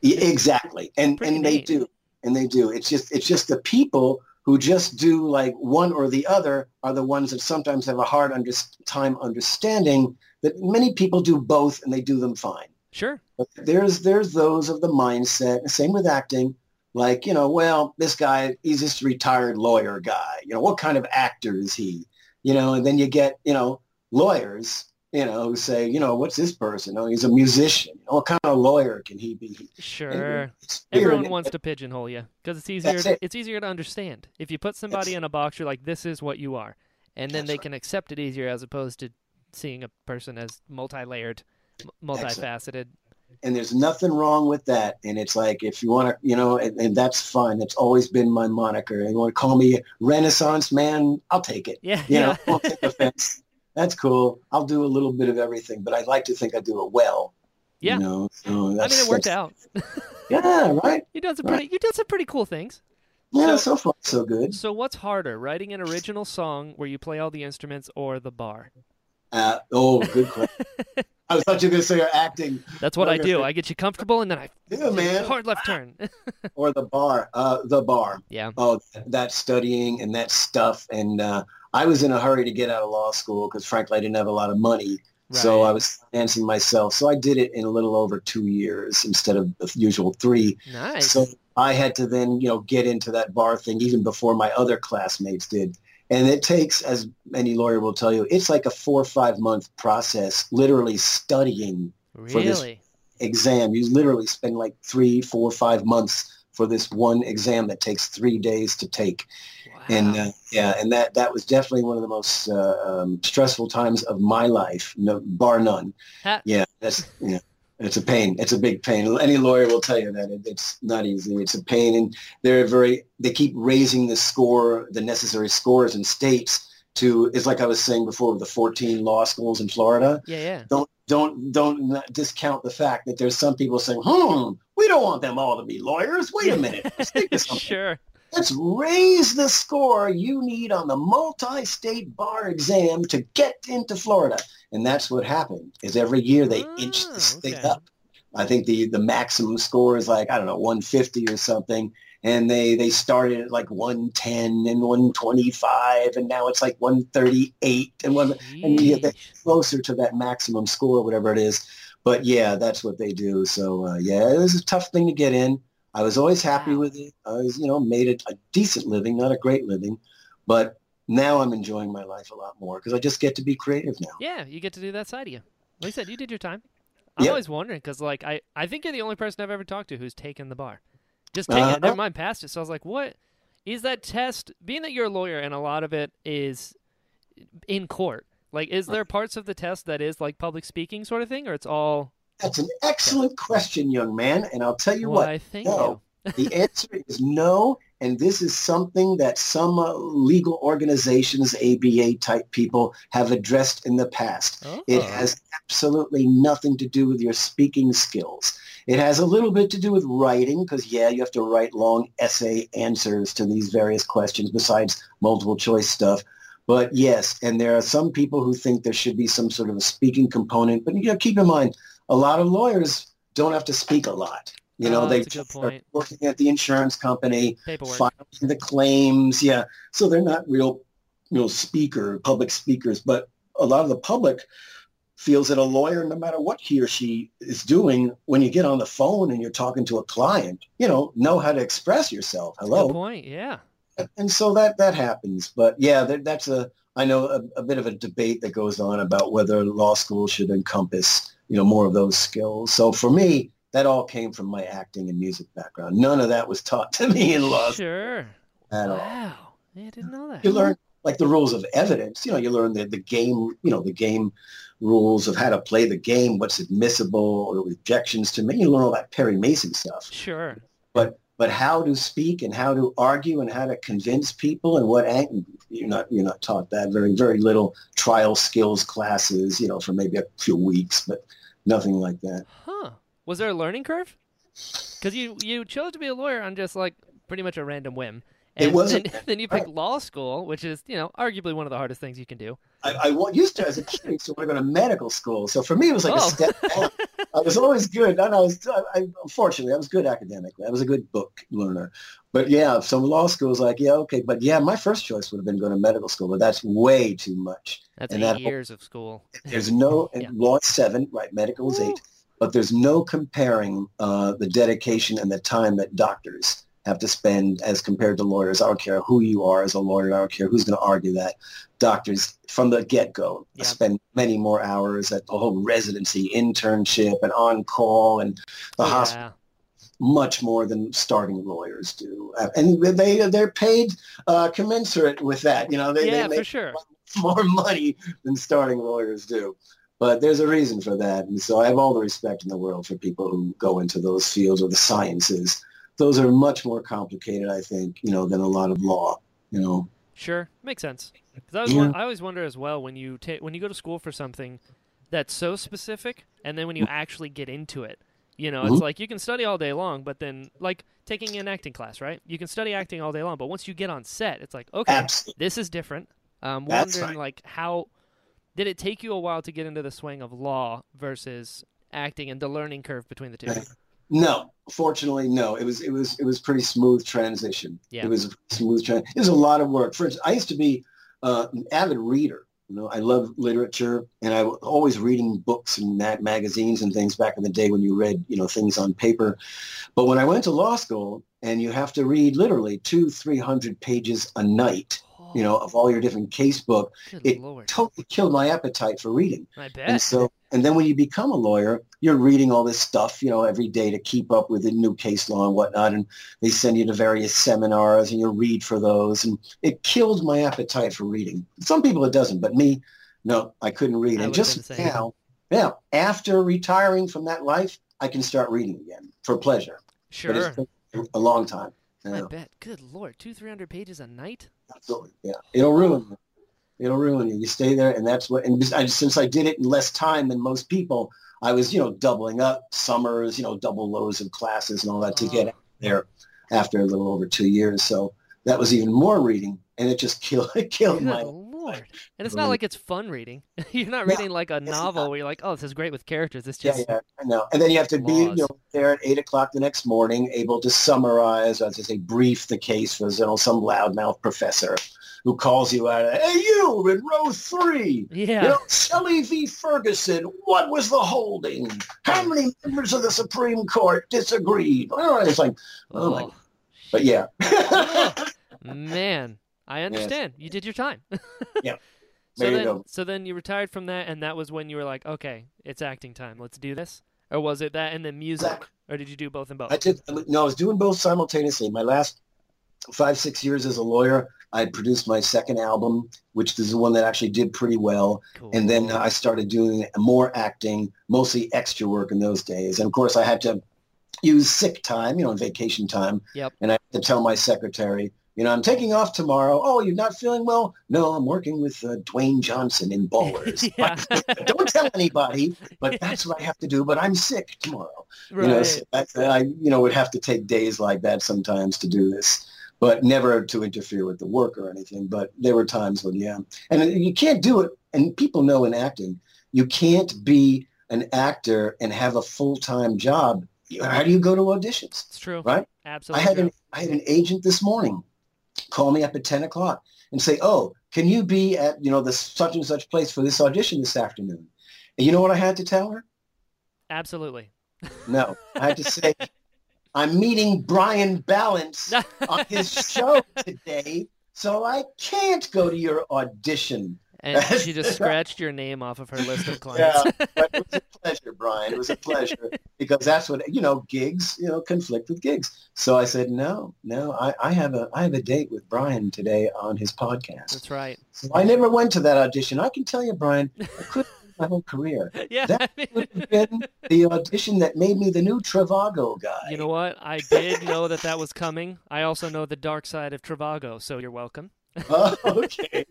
Speaker 2: Yeah, exactly, and and they do, and they do. It's just it's just the people who just do like one or the other are the ones that sometimes have a hard under, time understanding that many people do both and they do them fine.
Speaker 1: Sure.
Speaker 2: But there's there's those of the mindset. Same with acting. Like you know, well, this guy he's just a retired lawyer guy. You know, what kind of actor is he? You know, and then you get you know lawyers. You know, who say, you know, what's this person? Oh, he's a musician. What kind of lawyer can he be?
Speaker 1: Sure. Everyone wants to pigeonhole you because it's easier. To,
Speaker 2: it.
Speaker 1: it's easier to understand if you put somebody
Speaker 2: It's-
Speaker 1: in a box. You're like, this is what you are, and then
Speaker 2: That's
Speaker 1: they
Speaker 2: right.
Speaker 1: can accept it easier as opposed to seeing a person as multi-layered, multifaceted.
Speaker 2: and there's nothing wrong with that. And it's like if you want to, you know, and, and that's fine. That's always been my moniker. And you want to call me Renaissance man? I'll take it.
Speaker 1: Yeah.
Speaker 2: You
Speaker 1: yeah.
Speaker 2: know, I'll take offense. That's cool. I'll do a little bit of everything, but I'd like to think I do it well.
Speaker 1: Yeah.
Speaker 2: You know, so
Speaker 1: I mean, it worked out.
Speaker 2: Yeah, right.
Speaker 1: You did some
Speaker 2: Right.
Speaker 1: pretty. You did some pretty cool things.
Speaker 2: Yeah,
Speaker 1: So-
Speaker 2: so far so good.
Speaker 1: So what's harder, writing an original song where you play all the instruments, or the bar?
Speaker 2: Uh, oh, good question. I thought you were going to say you're acting.
Speaker 1: That's what I do. I get you comfortable, and then I
Speaker 2: Yeah, man.
Speaker 1: hard left turn.
Speaker 2: Or the bar. Uh, the bar.
Speaker 1: yeah.
Speaker 2: Oh, that studying and that stuff. And uh, I was in a hurry to get out of law school because, frankly, I didn't have a lot of money. So I was financing myself. So I did it in a little over two years instead of the usual three.
Speaker 1: Nice.
Speaker 2: So I had to then, you know, get into that bar thing even before my other classmates did. And it takes, as any lawyer will tell you, it's like a four or five month process, literally studying for this-
Speaker 1: really?
Speaker 2: exam. You literally spend like three, four, five months for this one exam that takes three days to take. And uh, yeah, and that that was definitely one of the most uh, um, stressful times of my life, no, bar none. Yeah, that's yeah, it's a pain. It's a big pain. Any lawyer will tell you that it, it's not easy. It's a pain, and they're very. They keep raising the score, the necessary scores in states to. It's like I was saying before with the 14 law schools in Florida.
Speaker 1: yeah, yeah.
Speaker 2: Don't don't don't discount the fact that there's some people saying, "Hmm, we don't want them all to be lawyers." Wait a minute. Let's think of something.
Speaker 1: sure.
Speaker 2: Let's raise the score you need on the multi-state bar exam to get into Florida. And that's what happened is every year they inch the state
Speaker 1: okay.
Speaker 2: up. I think the, the maximum score is like, I don't know, 150 or something. And they, they started at like 110 and 125 and now it's like 138 and one and you get closer to that maximum score, whatever it is. but yeah, that's what they do. So uh, yeah, it was a tough thing to get in. I was always happy
Speaker 1: Wow.
Speaker 2: with it. I was, you know, made it a decent living, not a great living, but now I'm enjoying my life a lot more because I just get to be creative now.
Speaker 1: Yeah, you get to do that side of you. Like I said, you did your time. I'm
Speaker 2: Yep.
Speaker 1: always wondering because, like, I, I think you're the only person I've ever talked to who's taken the bar. Just taken it,
Speaker 2: Uh-huh.
Speaker 1: never mind passed it. So I was like, what is that test? Being that you're a lawyer and a lot of it is in court, like, is there parts of the test that is like public speaking sort of thing, or it's all?
Speaker 2: That's an excellent question, young man. And I'll tell you
Speaker 1: Why,
Speaker 2: what,
Speaker 1: thank
Speaker 2: no. the answer is no. And this is something that some uh, legal organizations, ABA type people, have addressed in the past.
Speaker 1: you.
Speaker 2: It
Speaker 1: Oh.
Speaker 2: has absolutely nothing to do with your speaking skills. It has a little bit to do with writing because, yeah, you have to write long essay answers to these various questions besides multiple choice stuff. But yes, and there are some people who think there should be some sort of a speaking component. But you know, keep in mind, a lot of lawyers don't have to speak a lot. You know,
Speaker 1: Oh,
Speaker 2: they
Speaker 1: that's a good
Speaker 2: are working at the insurance company,
Speaker 1: paperwork.
Speaker 2: filing the claims. Yeah. So they're not real, you know, speaker, public speakers, but a lot of the public feels that a lawyer, no matter what he or she is doing, when you get on the phone and you're talking to a client, you know, know how to express yourself. Hello.
Speaker 1: Good point. Yeah.
Speaker 2: And so that, that happens. But yeah, that, that's a, I know a, a bit of a debate that goes on about whether law school should encompass, you know, more of those skills. So for me, that all came from my acting and music background. None of that was taught to me in law school
Speaker 1: Sure.
Speaker 2: at all.
Speaker 1: Wow. Yeah, I didn't know that.
Speaker 2: You learn like the rules of evidence. You know, you learn the, the game, you know, the game rules of how to play the game, what's admissible, or objections to me. You learn all that Perry Mason stuff.
Speaker 1: Sure.
Speaker 2: But but how to speak and how to argue and how to convince people and what ang- you're not you're not taught that very very little trial skills classes. You know, for maybe a few weeks, but nothing like that.
Speaker 1: Huh. Was there a learning curve? Because you you chose to be a lawyer on just like pretty much a random whim.
Speaker 2: It
Speaker 1: And
Speaker 2: wasn't-
Speaker 1: Then, then you picked law school, which is you know arguably one of the hardest things you can do.
Speaker 2: I, I used to as a kid I used to want to go to medical school. So for me, it was like
Speaker 1: Oh.
Speaker 2: a step. I was always good. And I was, I, I, unfortunately, I was good academically. I was a good book learner. But yeah, some law school was like, yeah, okay. But yeah, my first choice would have been going to medical school, but that's way too much.
Speaker 1: That's
Speaker 2: And
Speaker 1: eight
Speaker 2: that-
Speaker 1: years of school.
Speaker 2: There's no, and
Speaker 1: Yeah.
Speaker 2: law is seven, right? Medical is eight. But there's no comparing uh, the dedication and the time that doctors have to spend as compared to lawyers. I don't care who you are as a lawyer. I don't care who's going to argue that. Doctors from the get-go
Speaker 1: Yeah.
Speaker 2: spend many more hours at the whole residency, internship, and on-call, and the hospital much more than starting lawyers do. And they they're paid uh, commensurate with that. You know, they,
Speaker 1: yeah,
Speaker 2: they make
Speaker 1: for sure.
Speaker 2: more money than starting lawyers do. But there's a reason for that. And so I have all the respect in the world for people who go into those fields or the sciences. Those are much more complicated, I think, you know, than a lot of law, you know.
Speaker 1: Sure, makes sense. 'Cause I, always
Speaker 2: Yeah.
Speaker 1: I always wonder as well when you ta- when you go to school for something that's so specific, and then when you actually get into it, you know, it's
Speaker 2: Mhm.
Speaker 1: like you can study all day long, but then like taking an acting class, right? You can study acting all day long, but once you get on set, it's like okay,
Speaker 2: Absolutely.
Speaker 1: this is different. Um,
Speaker 2: That's
Speaker 1: wondering
Speaker 2: right.
Speaker 1: like how did it take you a while to get into the swing of law versus acting and the learning curve between the two?
Speaker 2: No, fortunately, no. It was it was it was pretty smooth transition.
Speaker 1: Yeah.
Speaker 2: It was a smooth transition. It was a lot of work. Instance, I used to be uh, an avid reader. You know, I love literature, and I was always reading books and ma- magazines and things back in the day when you read, you know, things on paper. But when I went to law school, and you have to read literally two, three hundred pages a night, you know, of all your different case book,
Speaker 1: Good
Speaker 2: it
Speaker 1: lord,
Speaker 2: totally killed my appetite for reading.
Speaker 1: I bet.
Speaker 2: And so, and then when you become a lawyer, you're reading all this stuff, you know, every day to keep up with the new case law and whatnot. And they send you to various seminars and you read for those. And it killed my appetite for reading. Some people it doesn't, but me, no, I couldn't read.
Speaker 1: I
Speaker 2: and just now, now, after retiring from that life, I can start reading again for pleasure. But
Speaker 1: sure,
Speaker 2: it's been a long time.
Speaker 1: I
Speaker 2: Yeah,
Speaker 1: bet. Good lord, two three hundred pages a night.
Speaker 2: absolutely. Yeah, it'll ruin. It'll ruin you. You stay there, and that's what. And I, since I did it in less time than most people, I was, you know, doubling up summers, you know, double loads of classes and all that to get there after a little over two years. So that was even more reading, and it just killed it killed my
Speaker 1: lord. And it's not like it's fun reading. You're not
Speaker 2: No,
Speaker 1: reading like a novel
Speaker 2: not.
Speaker 1: where you're like, "Oh, this is great with characters." It's just
Speaker 2: yeah, I know. And then you have to be you know, there at eight o'clock the next morning, able to summarize, as I say, brief the case for you know, some loudmouth professor who calls you out. Hey, you in row three.
Speaker 1: yeah,
Speaker 2: You know, Shelley v. Ferguson, what was the holding? How many members of the Supreme Court disagreed? Oh, it's like, oh my-
Speaker 1: Oh,
Speaker 2: but yeah.
Speaker 1: man, I understand. You did your time.
Speaker 2: Yep.
Speaker 1: So
Speaker 2: you
Speaker 1: then,
Speaker 2: go.
Speaker 1: so then you retired from that, and that was when you were like, "Okay, it's acting time. Let's do this." Or was it that and then music? Or did you do both and both?
Speaker 2: I did. Uh, no, I was doing both simultaneously. My last five, six years as a lawyer, I produced my second album, which is the one that actually did pretty well.
Speaker 1: Cool.
Speaker 2: And then I started doing more acting, mostly extra work in those days. And of course, I had to use sick time, you know, vacation time.
Speaker 1: Yep.
Speaker 2: And I had to tell my secretary, you know, I'm taking off tomorrow. Oh, you're not feeling well? No, I'm working with uh, Dwayne Johnson in Ballers. Don't tell anybody, but that's what I have to do. But I'm sick tomorrow.
Speaker 1: right.
Speaker 2: You know, so that's, I you know would have to take days like that sometimes to do this, but never to interfere with the work or anything. But there were times when yeah, and you can't do it. And people know in acting, you can't be an actor and have a full time job. How do you go to auditions?
Speaker 1: it's true.
Speaker 2: Right?
Speaker 1: Absolutely.
Speaker 2: I had
Speaker 1: true.
Speaker 2: an I had an agent this morning call me up at ten o'clock and say, "Oh, can you be at you know the such and such place for this audition this afternoon?" And you know what I had to tell her?
Speaker 1: Absolutely.
Speaker 2: No, I had to say, I'm meeting Brian Balance on his show today, so I can't go to your audition.
Speaker 1: And she just scratched your name off of her list of
Speaker 2: Yeah,
Speaker 1: clients.
Speaker 2: but it was a pleasure, Brian. It was a pleasure because that's what you know. Gigs, you know, conflict with gigs. So I said, no, no. I, I have a I have a date with Brian today on his podcast.
Speaker 1: That's right.
Speaker 2: So I never went to that audition. I can tell you, Brian, I could my whole career.
Speaker 1: Yeah.
Speaker 2: That would have been the audition that made me the new Trivago guy.
Speaker 1: You know what? I did know that that was coming. I also know the dark side of Trivago, so you're welcome.
Speaker 2: Oh, okay.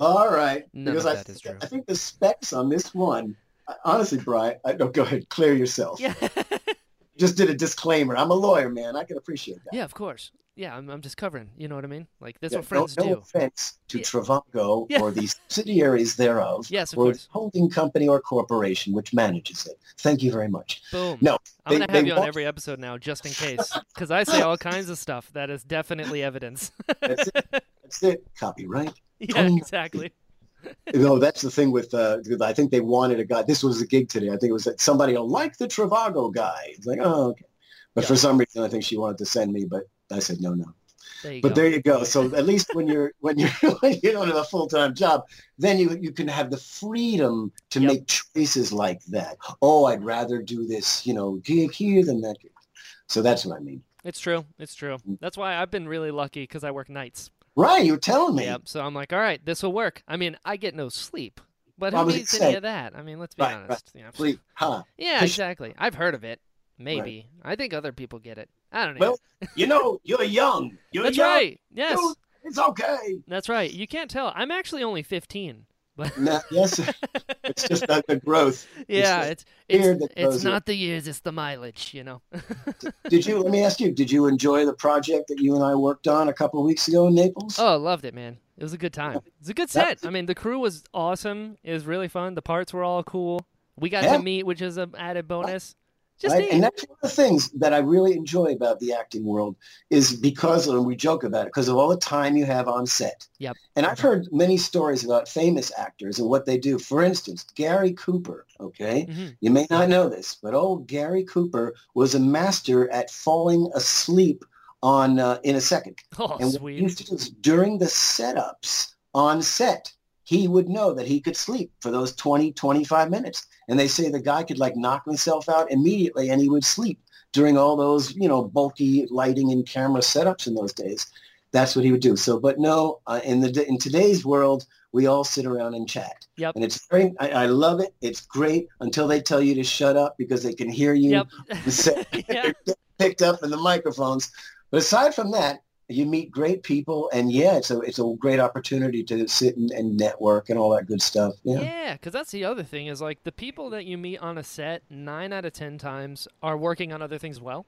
Speaker 2: All right.
Speaker 1: None
Speaker 2: because I,
Speaker 1: that is true.
Speaker 2: I think the specs on this one, honestly, Brian, I don't go ahead, clear yourself.
Speaker 1: Yeah.
Speaker 2: Just did a disclaimer. I'm a lawyer, man. I can appreciate that.
Speaker 1: yeah, of course. Yeah, I'm, I'm just covering. You know what I mean? Like that's
Speaker 2: Yeah,
Speaker 1: what friends
Speaker 2: no, no
Speaker 1: do.
Speaker 2: offense to
Speaker 1: Yeah.
Speaker 2: Trivago
Speaker 1: Yeah.
Speaker 2: or the subsidiaries thereof,
Speaker 1: Yes, of
Speaker 2: or
Speaker 1: course.
Speaker 2: the holding company or corporation which manages it. Thank you very much.
Speaker 1: Boom.
Speaker 2: No,
Speaker 1: I'm gonna have
Speaker 2: they
Speaker 1: you on every episode now, just in case, because I say all kinds of stuff that is definitely evidence.
Speaker 2: That's it. That's it. Copyright.
Speaker 1: yeah, exactly.
Speaker 2: no, that's the thing with. Uh, I think they wanted a guy. This was a gig today. I think it was that somebody will like the Trivago guy. It's like, oh, okay. But
Speaker 1: Yeah.
Speaker 2: for some reason, I think she wanted to send me, but I said no, no.
Speaker 1: There you
Speaker 2: But
Speaker 1: go.
Speaker 2: there you go. So at least when you're when you're when you don't have a full time job, then you you can have the freedom to
Speaker 1: Yep.
Speaker 2: make choices like that. Oh, I'd rather do this, you know, gig here than that gig. So that's what I mean.
Speaker 1: It's true. It's true.
Speaker 2: Mm.
Speaker 1: That's why I've been really lucky because I work nights.
Speaker 2: Right? You're telling me.
Speaker 1: Yep. So I'm like, all right, this will work. I mean, I get no sleep, but
Speaker 2: I
Speaker 1: who needs
Speaker 2: gonna
Speaker 1: any of that? I mean, let's be
Speaker 2: Right, right.
Speaker 1: honest. you know.
Speaker 2: Sleep, huh?
Speaker 1: Yeah, exactly. I've heard of it. Maybe. I think other people get it. I don't know.
Speaker 2: Well, you know, you're young. You're
Speaker 1: That's
Speaker 2: young.
Speaker 1: right. Yes.
Speaker 2: Dude, It's okay.
Speaker 1: That's right. You can't tell. I'm actually only 15. But
Speaker 2: No, yes, it's just the, the growth.
Speaker 1: yeah, it's it's it's
Speaker 2: grows
Speaker 1: not the years, it's the mileage, you know.
Speaker 2: Did you? Let me ask you. Did you enjoy the project that you and I worked on a couple of weeks ago in Naples?
Speaker 1: oh, loved it, man. It was a good time. It was a good set. I mean, the crew was awesome. It was really fun. The parts were all cool. We got
Speaker 2: Yeah.
Speaker 1: to meet, which is an added bonus. Just
Speaker 2: Right? And that's one of the things that I really enjoy about the acting world is because, and we joke about it, because of all the time you have on set.
Speaker 1: Yep.
Speaker 2: And I've heard many stories about famous actors and what they do. For instance, Gary Cooper, okay?
Speaker 1: Mhm.
Speaker 2: You may not know this, but old Gary Cooper was a master at falling asleep on uh, in a second.
Speaker 1: Oh,
Speaker 2: and what he used to do is during the setups on set, he would know that he could sleep for those 20, 25 minutes. And they say the guy could like knock himself out immediately and he would sleep during all those, you know, bulky lighting and camera setups in those days. That's what he would do. So, but no, uh, in the in today's world, we all sit around and chat.
Speaker 1: Yep.
Speaker 2: And it's very, I, I love it. It's great until they tell you to shut up because they can hear you
Speaker 1: Yep.
Speaker 2: picked up in the microphones. But aside from that, you meet great people, and yeah, it's a it's a great opportunity to sit and, and network and all that good stuff. Yeah.
Speaker 1: Yeah, because that's the other thing is like the people that you meet on a set, nine out of ten times are working on other things well.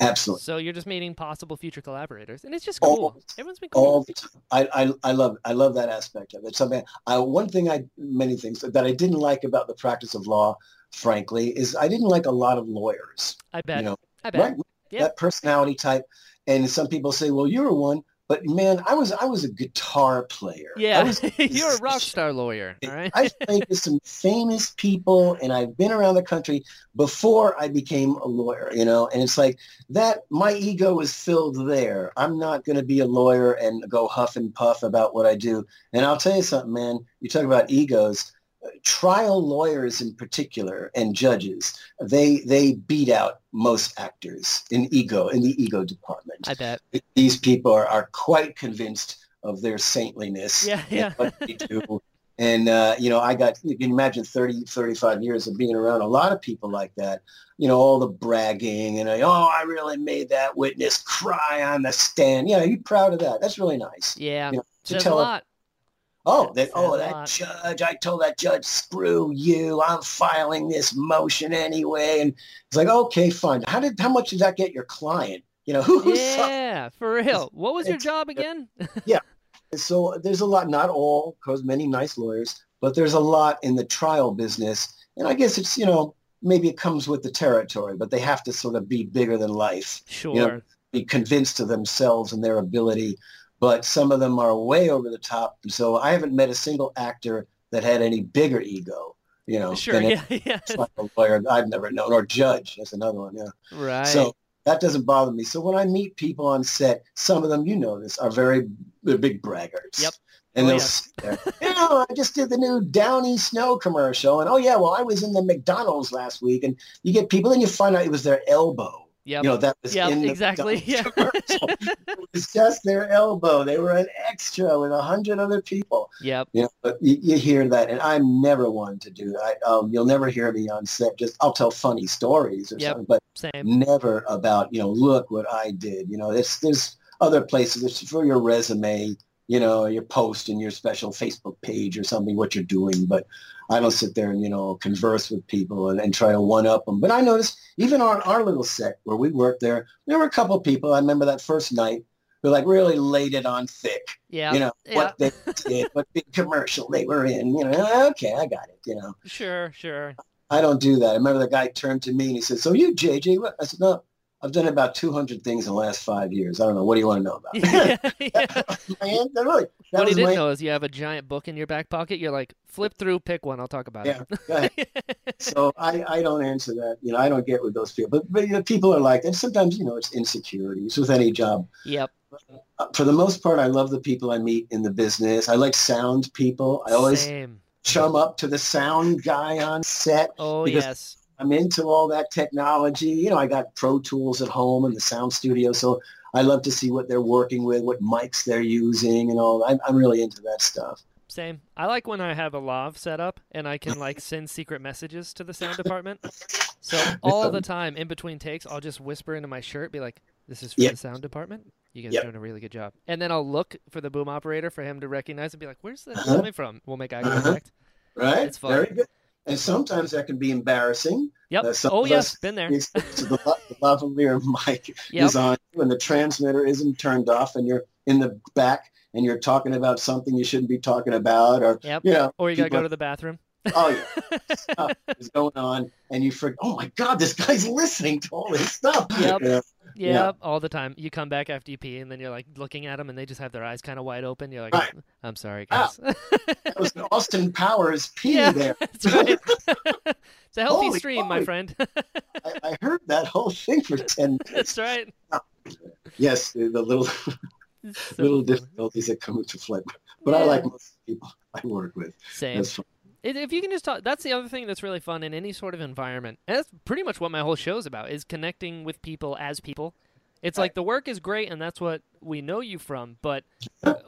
Speaker 2: Absolutely.
Speaker 1: So you're just meeting possible future collaborators, and it's just
Speaker 2: All-
Speaker 1: cool. Everyone's been cool.
Speaker 2: all the time. I, I I love I love that aspect of it. Something I one thing I many things that I didn't like about the practice of law, frankly, is I didn't like a lot of lawyers.
Speaker 1: I bet.
Speaker 2: You know,
Speaker 1: I bet.
Speaker 2: right?
Speaker 1: Yeah.
Speaker 2: That personality type. And some people say, well, you were one, but man, I was I was a guitar player. I
Speaker 1: Yeah,
Speaker 2: was-
Speaker 1: you're a rock star lawyer, all right?
Speaker 2: I played with some famous people and I've been around the country before I became a lawyer, you know, and it's like that my ego is filled there. I'm not going to be a lawyer and go huff and puff about what I do. And I'll tell you something, man, you talk about egos, trial lawyers in particular and judges, they they beat out most actors in ego in the ego department.
Speaker 1: I bet.
Speaker 2: These people are, are quite convinced of their saintliness
Speaker 1: Yeah, yeah.
Speaker 2: and what they do. And, uh, you know, I got, you can imagine 30, 35 years of being around a lot of people like that, you know, all the bragging and, oh, I really made that witness cry on the stand. Yeah, you're proud of that? That's really nice.
Speaker 1: Yeah,
Speaker 2: You know, to
Speaker 1: says a
Speaker 2: tell-
Speaker 1: lot.
Speaker 2: Oh,
Speaker 1: That
Speaker 2: oh, that
Speaker 1: lot.
Speaker 2: judge, I told that judge, screw you. I'm filing this motion anyway. And it's like, okay, fine. How did, how much did that get your client? You know, who,
Speaker 1: Yeah, for real. What was your job again? Yeah.
Speaker 2: So there's a lot, not all, because many nice lawyers, but there's a lot in the trial business. And I guess it's, you know, maybe it comes with the territory, but they have to sort of be bigger than life,
Speaker 1: Sure.
Speaker 2: be convinced of themselves and their ability. But some of them are way over the top. So I haven't met a single actor that had any bigger ego, you know,
Speaker 1: Sure.
Speaker 2: than
Speaker 1: Yeah. Yeah.
Speaker 2: a lawyer I've never known, or judge. That's another one, yeah.
Speaker 1: Right.
Speaker 2: So that doesn't bother me. So when I meet people on set, some of them, you know this, are very they're big braggarts.
Speaker 1: Yep.
Speaker 2: And
Speaker 1: Oh,
Speaker 2: they'll
Speaker 1: yeah.
Speaker 2: sit there, you know, I just did the new Downy Snow commercial. And, oh, yeah, well, I was in the McDonald's last week. And you get people, and you find out it was their elbow.
Speaker 1: Yep.
Speaker 2: You know, that was
Speaker 1: Yep,
Speaker 2: in the
Speaker 1: exactly. Yeah.
Speaker 2: it was just their elbow. They were an extra with a hundred other people.
Speaker 1: yep.
Speaker 2: You know, but you, you hear that, and I'm never one to do that. Um, you'll never hear me on set. Just I'll tell funny stories or
Speaker 1: Yep.
Speaker 2: something, but
Speaker 1: Same.
Speaker 2: never about you know look what I did. You know, there's there's other places it's for your resume. You know, your post and your special Facebook page or something what you're doing, but I don't sit there and you know converse with people and, and try to one up them. But I noticed even on our little set where we worked there, there were a couple of people. I remember that first night who like really laid it on thick
Speaker 1: Yeah.
Speaker 2: you know
Speaker 1: Yeah.
Speaker 2: what they did, what big commercial they were in. You know, ah, okay, I got it. You know,
Speaker 1: Sure. Sure.
Speaker 2: I don't do that. I remember the guy turned to me and he said, "So you, JJ?" What? I said, "No, I've done about 200 things in the last five years. I don't know. What do you want to know about?"
Speaker 1: yeah. yeah.
Speaker 2: that really, that
Speaker 1: What he didn't
Speaker 2: my
Speaker 1: know is you have a giant book in your back pocket. You're like, flip through, pick one. I'll talk about
Speaker 2: yeah.
Speaker 1: it.
Speaker 2: So I, I don't answer that. You know, I don't get with those people. But, but you know, people are like, and sometimes you know, it's insecurities with any job.
Speaker 1: Yep.
Speaker 2: Uh, For the most part, I love the people I meet in the business. I like sound people. I always
Speaker 1: Same.
Speaker 2: chum up to the sound guy on set.
Speaker 1: Oh
Speaker 2: because-
Speaker 1: yes.
Speaker 2: I'm into all that technology. You know, I got Pro Tools at home and the sound studio, so I love to see what they're working with, what mics they're using, and all. I'm, I'm really into that stuff.
Speaker 1: Same. I like when I have a lav set up and I can like send secret messages to the sound department. So all the time in between takes, I'll just whisper into my shirt, be like, "This is for
Speaker 2: Yep.
Speaker 1: the sound department. You guys
Speaker 2: Yep.
Speaker 1: are doing a really good job." And then I'll look for the boom operator for him to recognize and be like, "Where's that
Speaker 2: Uh-huh.
Speaker 1: coming from?" We'll make eye
Speaker 2: Uh-huh.
Speaker 1: contact.
Speaker 2: Right?
Speaker 1: It's fun.
Speaker 2: Very good. And sometimes that can be embarrassing.
Speaker 1: Yep.
Speaker 2: Uh,
Speaker 1: oh yes, been there.
Speaker 2: So the, the lavalier mic
Speaker 1: Yep.
Speaker 2: is on when the transmitter isn't turned off, and you're in the back and you're talking about something you shouldn't be talking about, or
Speaker 1: Yep.
Speaker 2: you know,
Speaker 1: Or you gotta
Speaker 2: people-
Speaker 1: go to the bathroom.
Speaker 2: oh yeah, stuff is going on, and you forget. Oh my God, this guy's listening to all this stuff.
Speaker 1: Yep.
Speaker 2: You know,
Speaker 1: Yeah,
Speaker 2: Yeah.
Speaker 1: all the time. You come back after you pee, and then you're like looking at them, and they just have their eyes kind of wide open. You're like,
Speaker 2: Right.
Speaker 1: "I'm sorry, guys."
Speaker 2: that was an Austin Powers pee
Speaker 1: Yeah.
Speaker 2: there.
Speaker 1: That's right. it's a healthy
Speaker 2: Holy
Speaker 1: stream, my friend.
Speaker 2: I, I heard that whole thing for 10 minutes.
Speaker 1: That's right.
Speaker 2: Yes, the, little
Speaker 1: so
Speaker 2: little difficulties that come into play. But I like most people I work with.
Speaker 1: Same.
Speaker 2: That's fun.
Speaker 1: If you can just talk, that's the other thing that's really fun in any sort of environment. And that's pretty much what my whole show's about is connecting with people as people. It's uh, like the work is great and that's what we know you from, but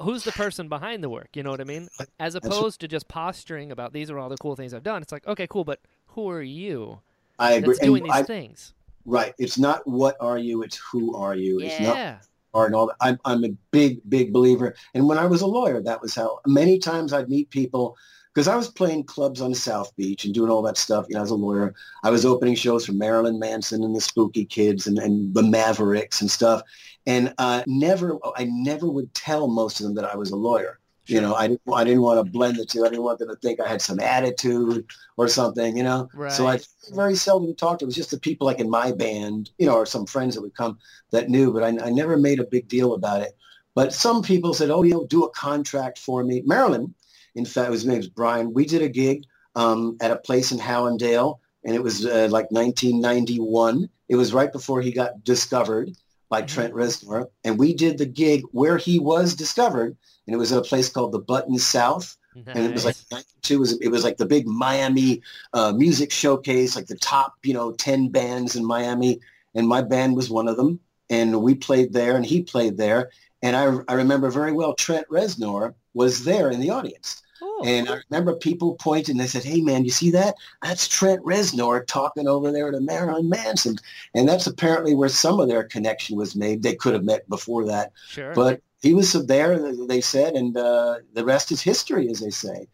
Speaker 1: who's the person behind the work? You know what I mean? Uh,
Speaker 2: as
Speaker 1: opposed to just posturing about these are all the cool things I've done. It's like, okay, cool, but who are you
Speaker 2: I agree.
Speaker 1: that's doing
Speaker 2: And
Speaker 1: these
Speaker 2: I-
Speaker 1: things?
Speaker 2: right. It's not what are you, it's who are you. It's not
Speaker 1: Yeah.
Speaker 2: are and all that. I'm, I'm a big, big believer. And when I was a lawyer, that was how many times I'd meet people because I was playing clubs on South Beach and doing all that stuff. You know, as a lawyer, I was opening shows for Marilyn Manson and the Spooky Kids and, and the Mavericks and stuff. And uh, never, I never would tell most of them that I was a lawyer. You know, I didn't, I didn't want to blend the two. I didn't want them to think I had some attitude or something, you know.
Speaker 1: Right.
Speaker 2: So I very seldom talked. It was just the people like in my band, you know, or some friends that would come that knew, but I, I never made a big deal about it. But some people said, oh, you know, do a contract for me. Marilyn, in fact, his name was Brian. We did a gig um, at a place in Hallandale, and it was uh, like 1991. It was right before he got discovered by
Speaker 1: Mhm.
Speaker 2: Trent Reznor, and we did the gig where he was discovered, and it was at a place called the Button South, and it was like
Speaker 1: Nice.
Speaker 2: 92 was it was like the big Miami uh, music showcase, like the top you know 10 bands in Miami, and my band was one of them, and we played there, and he played there, and I I remember very well Trent Reznor was there in the audience.
Speaker 1: Oh,
Speaker 2: And I remember people pointing. They said, "Hey, man, you see that? That's Trent Reznor talking over there to Marilyn Manson." And that's apparently where some of their connection was made. They could have met before that,
Speaker 1: sure.
Speaker 2: but he was there. They said, and uh, the rest is history, as they say.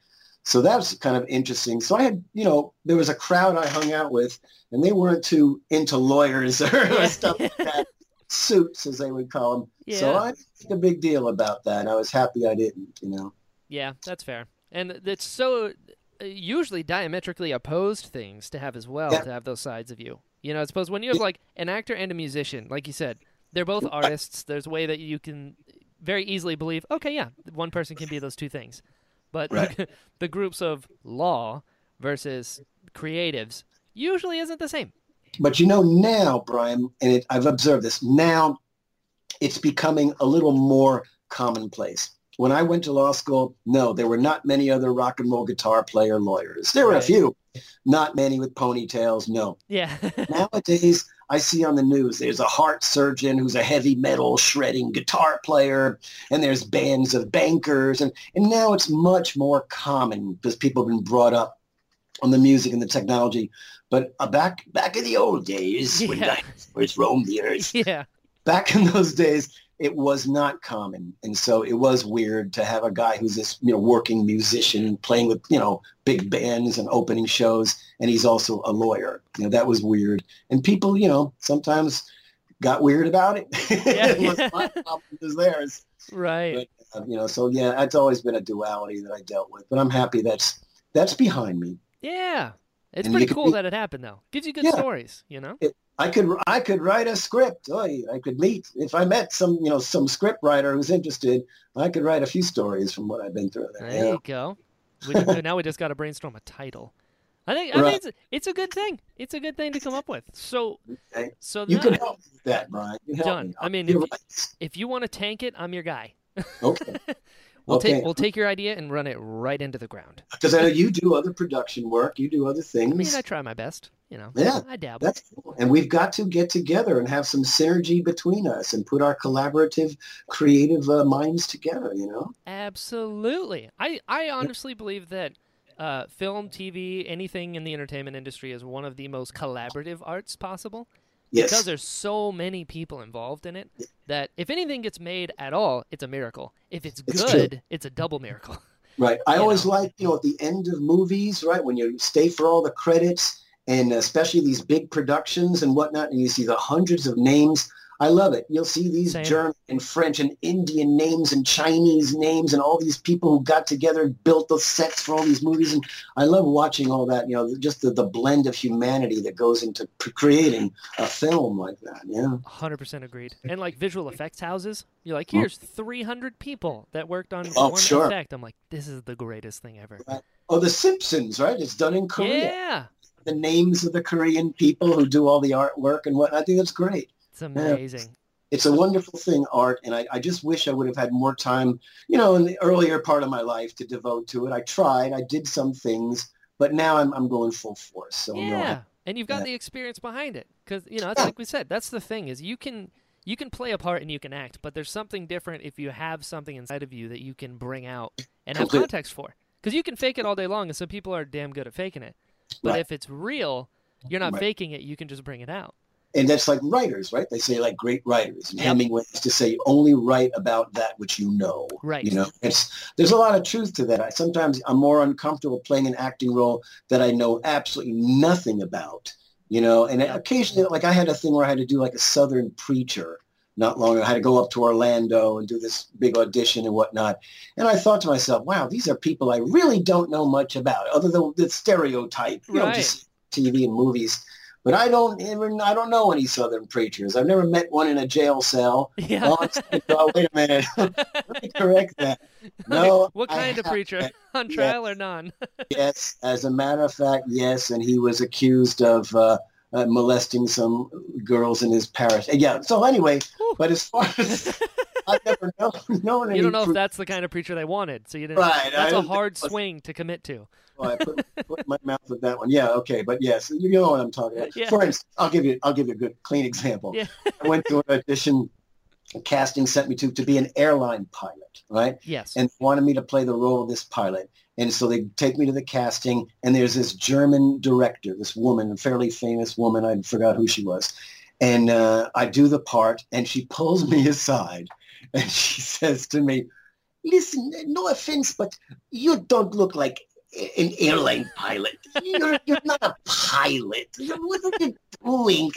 Speaker 2: So that was kind of interesting. So I had, you know, there was a crowd I hung out with, and they weren't too into lawyers or
Speaker 1: Yeah.
Speaker 2: stuff like that, suits as they would call them. So I didn't make a big deal about that. I was happy I didn't, you know.
Speaker 1: Yeah, that's fair. And it's so uh, usually diametrically opposed things to have as well,
Speaker 2: Yeah.
Speaker 1: to have those sides of you. You know, I suppose when you have like an actor and a musician, like you said, they're both artists. There's a way that you can very easily believe, okay, yeah, one person can be those two things. But
Speaker 2: Right.
Speaker 1: the groups of law versus creatives usually isn't the same.
Speaker 2: But you know now, Brian, and it, I've observed this, now it's becoming a little more commonplace. When I went to law school, no, there were not many other rock and roll guitar player lawyers. There were a few, not many with ponytails, no.
Speaker 1: Yeah.
Speaker 2: Nowadays, I see on the news there's a heart surgeon who's a heavy metal shredding guitar player, and there's bands of bankers, and, and now it's much more common because people have been brought up on the music and the technology. But uh, back back in the old days, when
Speaker 1: Yeah.
Speaker 2: dinosaurs roamed the earth,
Speaker 1: yeah.
Speaker 2: back in those days, it was not common, and so it was weird to have a guy who's this you know working musician playing with you know big bands and opening shows, and he's also a lawyer. You know that was weird, and people you know sometimes got weird about it.
Speaker 1: Yeah.
Speaker 2: it was my problem as theirs,
Speaker 1: Right.
Speaker 2: uh, you know. So yeah, that's always been a duality that I dealt with, but I'm happy that's that's behind me.
Speaker 1: Yeah. It's
Speaker 2: And
Speaker 1: pretty cool
Speaker 2: be-
Speaker 1: that it happened though. Gives you good
Speaker 2: Yeah.
Speaker 1: stories, you know?
Speaker 2: I could I could write a script. I could meet if I met some you know some script writer who's interested. I could write a few stories from what I've been through there.
Speaker 1: There you go. We just, now we just got to brainstorm a title. I think I
Speaker 2: Right.
Speaker 1: think it's, it's a good thing. It's a good thing to come up with. So
Speaker 2: Okay.
Speaker 1: so
Speaker 2: You
Speaker 1: now,
Speaker 2: could help with that, Brian. You help
Speaker 1: John,
Speaker 2: me.
Speaker 1: I mean, if you-
Speaker 2: right.
Speaker 1: if you want to tank it, I'm your guy.
Speaker 2: Okay.
Speaker 1: We'll
Speaker 2: Okay.
Speaker 1: take we'll take your idea and run it right into the ground.
Speaker 2: Because I know you do other production work. You do other
Speaker 1: I mean,
Speaker 2: things.
Speaker 1: I try my best. You know,
Speaker 2: Yeah,
Speaker 1: I dabble.
Speaker 2: That's cool. And we've got to get together and have some synergy between us and put our collaborative, creative uh, minds together. You know.
Speaker 1: Absolutely. I, I honestly believe that uh, film, TV, anything in the entertainment industry is one of the most collaborative arts possible
Speaker 2: Yes.
Speaker 1: because there's so many people involved in it that if anything gets made at all, it's a miracle. If it's
Speaker 2: It's true.
Speaker 1: good, it's a double miracle.
Speaker 2: Right. I
Speaker 1: you
Speaker 2: always
Speaker 1: know.
Speaker 2: like, you know, at the end of movies, right, when you stay for all the credits and especially these big productions and whatnot, and you see the hundreds of names. I love it. You'll see these
Speaker 1: Same.
Speaker 2: German and French and Indian names and Chinese names and all these people who got together and built the sets for all these movies. And I love watching all that, you know, just the, the blend of humanity that goes into creating a film like that. Yeah.
Speaker 1: 100% agreed. And like visual effects houses, you're like, mm-hmm. here's 300 people that worked on
Speaker 2: Oh,
Speaker 1: one
Speaker 2: sure.
Speaker 1: effect. I'm like, this is the greatest thing ever.
Speaker 2: Oh, The Simpsons, right? It's done in Korea.
Speaker 1: Yeah.
Speaker 2: The names of the Korean people who do all the artwork and what. I think that's great.
Speaker 1: It's amazing.
Speaker 2: it's a wonderful thing, art, and I, I just wish I would have had more time, you know, in the earlier part of my life to devote to it. I tried, I did some things, but now I'm, I'm going full force. So I'm real
Speaker 1: Yeah, and you've got
Speaker 2: Yeah.
Speaker 1: the experience behind it because you know it's
Speaker 2: Yeah.
Speaker 1: like we said. That's the thing is you can you can play a part and you can act, but there's something different if you have something inside of you that you can bring out and have context for. Because you can fake it all day long, and some people are damn good at faking it. But
Speaker 2: Right.
Speaker 1: if it's real, you're not
Speaker 2: Right.
Speaker 1: faking it. You can just bring it out.
Speaker 2: And that's like writers, right? They say like great writers. And
Speaker 1: Yep.
Speaker 2: Hemingway used to say, you only write about that which you know.
Speaker 1: Right.
Speaker 2: You know, it's there's a lot of truth to that. I, sometimes I'm more uncomfortable playing an acting role that I know absolutely nothing about. You know, and
Speaker 1: Yeah.
Speaker 2: occasionally, like I had a thing where I had to do like a Southern preacher not long ago. I had to go up to Orlando and do this big audition and whatnot. And I thought to myself, wow, these are people I really don't know much about, other than the stereotype, you know, just TV and movies. But I don't even I don't know any Southern preachers. I've never met one in a jail cell.
Speaker 1: Yeah.
Speaker 2: Oh, oh, wait a minute. Let me correct that. No.
Speaker 1: what
Speaker 2: I
Speaker 1: kind of preacher? On trial or none?
Speaker 2: Yes, as a matter of fact, yes, and he was accused of uh, uh, molesting some girls in his parish. Uh, Yeah. So anyway,
Speaker 1: Whew.
Speaker 2: but as far as I've never known, known
Speaker 1: you don't know if that's the kind of preacher they wanted, so you didn't.
Speaker 2: Right,
Speaker 1: That's a hard swing to commit to.
Speaker 2: Oh, I put, put my mouth with that one. Yeah, okay, but yes, you know what I'm talking about.
Speaker 1: Yeah.
Speaker 2: For instance, I'll give you I'll give you a good clean example.
Speaker 1: Yeah.
Speaker 2: I went to an audition. Casting sent me to to be an airline pilot, right?
Speaker 1: Yes.
Speaker 2: and wanted me to play the role of this pilot. And so they take me to the casting, and there's this German director, this woman, a fairly famous woman. I forgot who she was. And uh, I do the part, and she pulls me aside, and she says to me, listen, no offense, but you don't look like an airline pilot. You're, you're not a pilot. What are you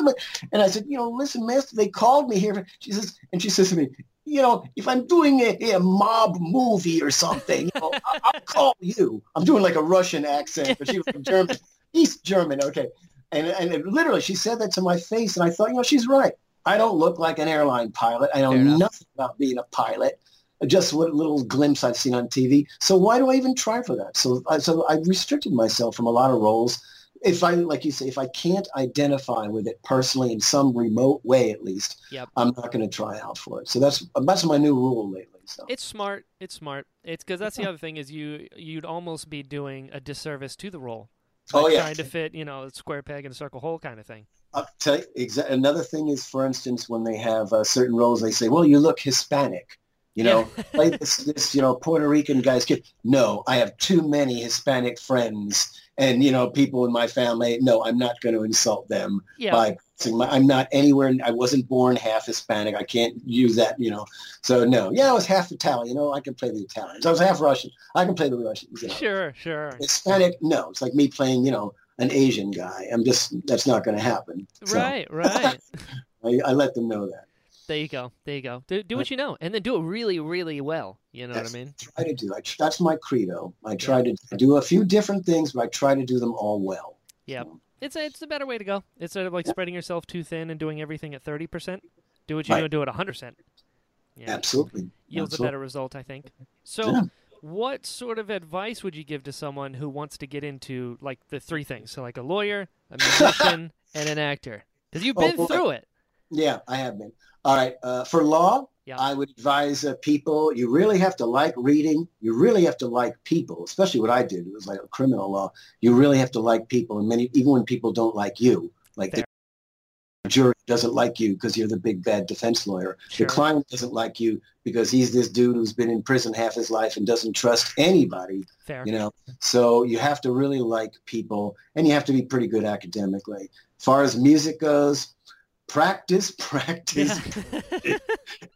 Speaker 2: doing? And I said, you know, listen, master, they called me here. She says, and she says to me, you know, if I'm doing a, a mob movie or something, you know, I- I'll call you. I'm doing like a Russian accent, but she was from German, East German. Okay. And, and it, literally, she said that to my face, and I thought, you know, she's right. I don't look like an airline pilot. I know nothing about being a pilot. Just what little glimpse I've seen on TV. So why do I even try for that? So, I, so I restricted myself from a lot of roles. If I, like you say, if I can't identify with it personally in some remote way, at least,
Speaker 1: Yep.
Speaker 2: I'm not going to try out for it. So that's that's my new rule lately. So
Speaker 1: It's smart. It's smart. It's because that's the other thing is you you'd almost be doing a disservice to the role.
Speaker 2: Oh, yeah.
Speaker 1: Trying to fit, you know, a square peg in a circle hole kind of thing.
Speaker 2: I'll tell you, exa- another thing is, for instance, when they have uh, certain roles, they say, "Well, you look Hispanic." You know, play this, this, you know, Puerto Rican guy's kid. No, I have too many Hispanic friends, and you know, people in my family. No, I'm not going to insult them
Speaker 1: Yeah.
Speaker 2: by saying my, I'm not anywhere. I wasn't born half Hispanic. I can't use that. You know, so no. Yeah, I was half Italian. You know, I can play the Italians. I was half Russian. I can play the Russians. You know.
Speaker 1: Sure. Sure.
Speaker 2: Hispanic, no. It's like me playing, you know, an Asian guy. I'm just that's not going to happen. So
Speaker 1: Right. Right.
Speaker 2: I, I let them know that.
Speaker 1: There you go. There you go. Do, do what you know, and then do it really, really well. You know
Speaker 2: Yes.
Speaker 1: what I mean?
Speaker 2: Try to do. I, that's my credo. I try to do a few different things, but I try to do them all well.
Speaker 1: Yeah,
Speaker 2: So, um,
Speaker 1: It's a, it's a better way to go. Instead of like
Speaker 2: Yeah.
Speaker 1: spreading yourself too thin and doing everything at thirty percent, do what you
Speaker 2: Right.
Speaker 1: do and do it hundred percent. Yeah.
Speaker 2: Absolutely.
Speaker 1: yields a better result, I think. So,
Speaker 2: Yeah.
Speaker 1: what sort of advice would you give to someone who wants to get into like the three things? So, like a lawyer, a musician, and an actor. Because you've
Speaker 2: Oh,
Speaker 1: been
Speaker 2: boy.
Speaker 1: through it.
Speaker 2: Yeah, I have been. All right. Uh, for law,
Speaker 1: Yeah.
Speaker 2: I would advise uh, people, you really have to like reading. You really have to like people, especially what I did. It was like a criminal law. You really have to like people. And many, even when people don't like you, like
Speaker 1: Fair.
Speaker 2: the jury doesn't like you because you're the big bad defense lawyer.
Speaker 1: Sure.
Speaker 2: The client doesn't like you because he's this dude who's been in prison half his life and doesn't trust anybody,
Speaker 1: Fair.
Speaker 2: you know. So you have to really like people and you have to be pretty good academically. As far as music goes, practice, practice,
Speaker 1: Yeah.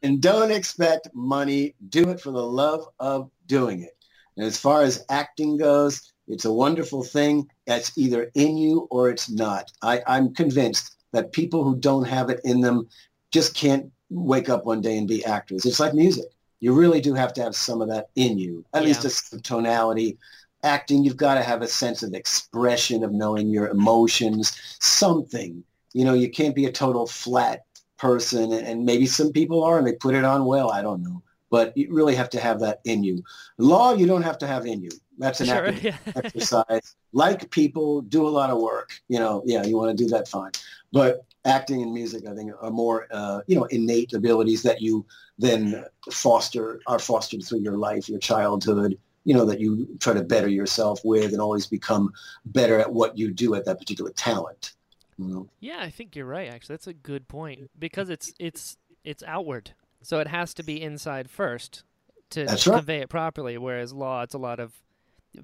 Speaker 2: and don't expect money. Do it for the love of doing it. And as far as acting goes, it's a wonderful thing. It's either in you or it's not. I, I'm convinced that people who don't have it in them just can't wake up one day and be actors. It's like music. You really do have to have some of that in you, at least
Speaker 1: Yeah.
Speaker 2: a s- tonality. Acting, you've got to have a sense of expression, of knowing your emotions, something. You know, you can't be a total flat person, and- maybe some people are, and they put it on well. I don't know, but you really have to have that in you. Law, you don't have to have in you. That's an
Speaker 1: sure. Yeah.
Speaker 2: exercise. Like people, do a lot of work. You know, yeah, you want to do that, fine. But acting and music, I think, are more, uh, you know, innate abilities that you then foster, are fostered through your life, your childhood. You know, that you try to better yourself with, and always become better at what you do at that particular talent. You know?
Speaker 1: Yeah, I think you're right. Actually, that's a good point because it's it's it's outward, so it has to be inside first to
Speaker 2: That's right.
Speaker 1: convey it properly. Whereas law, it's a lot of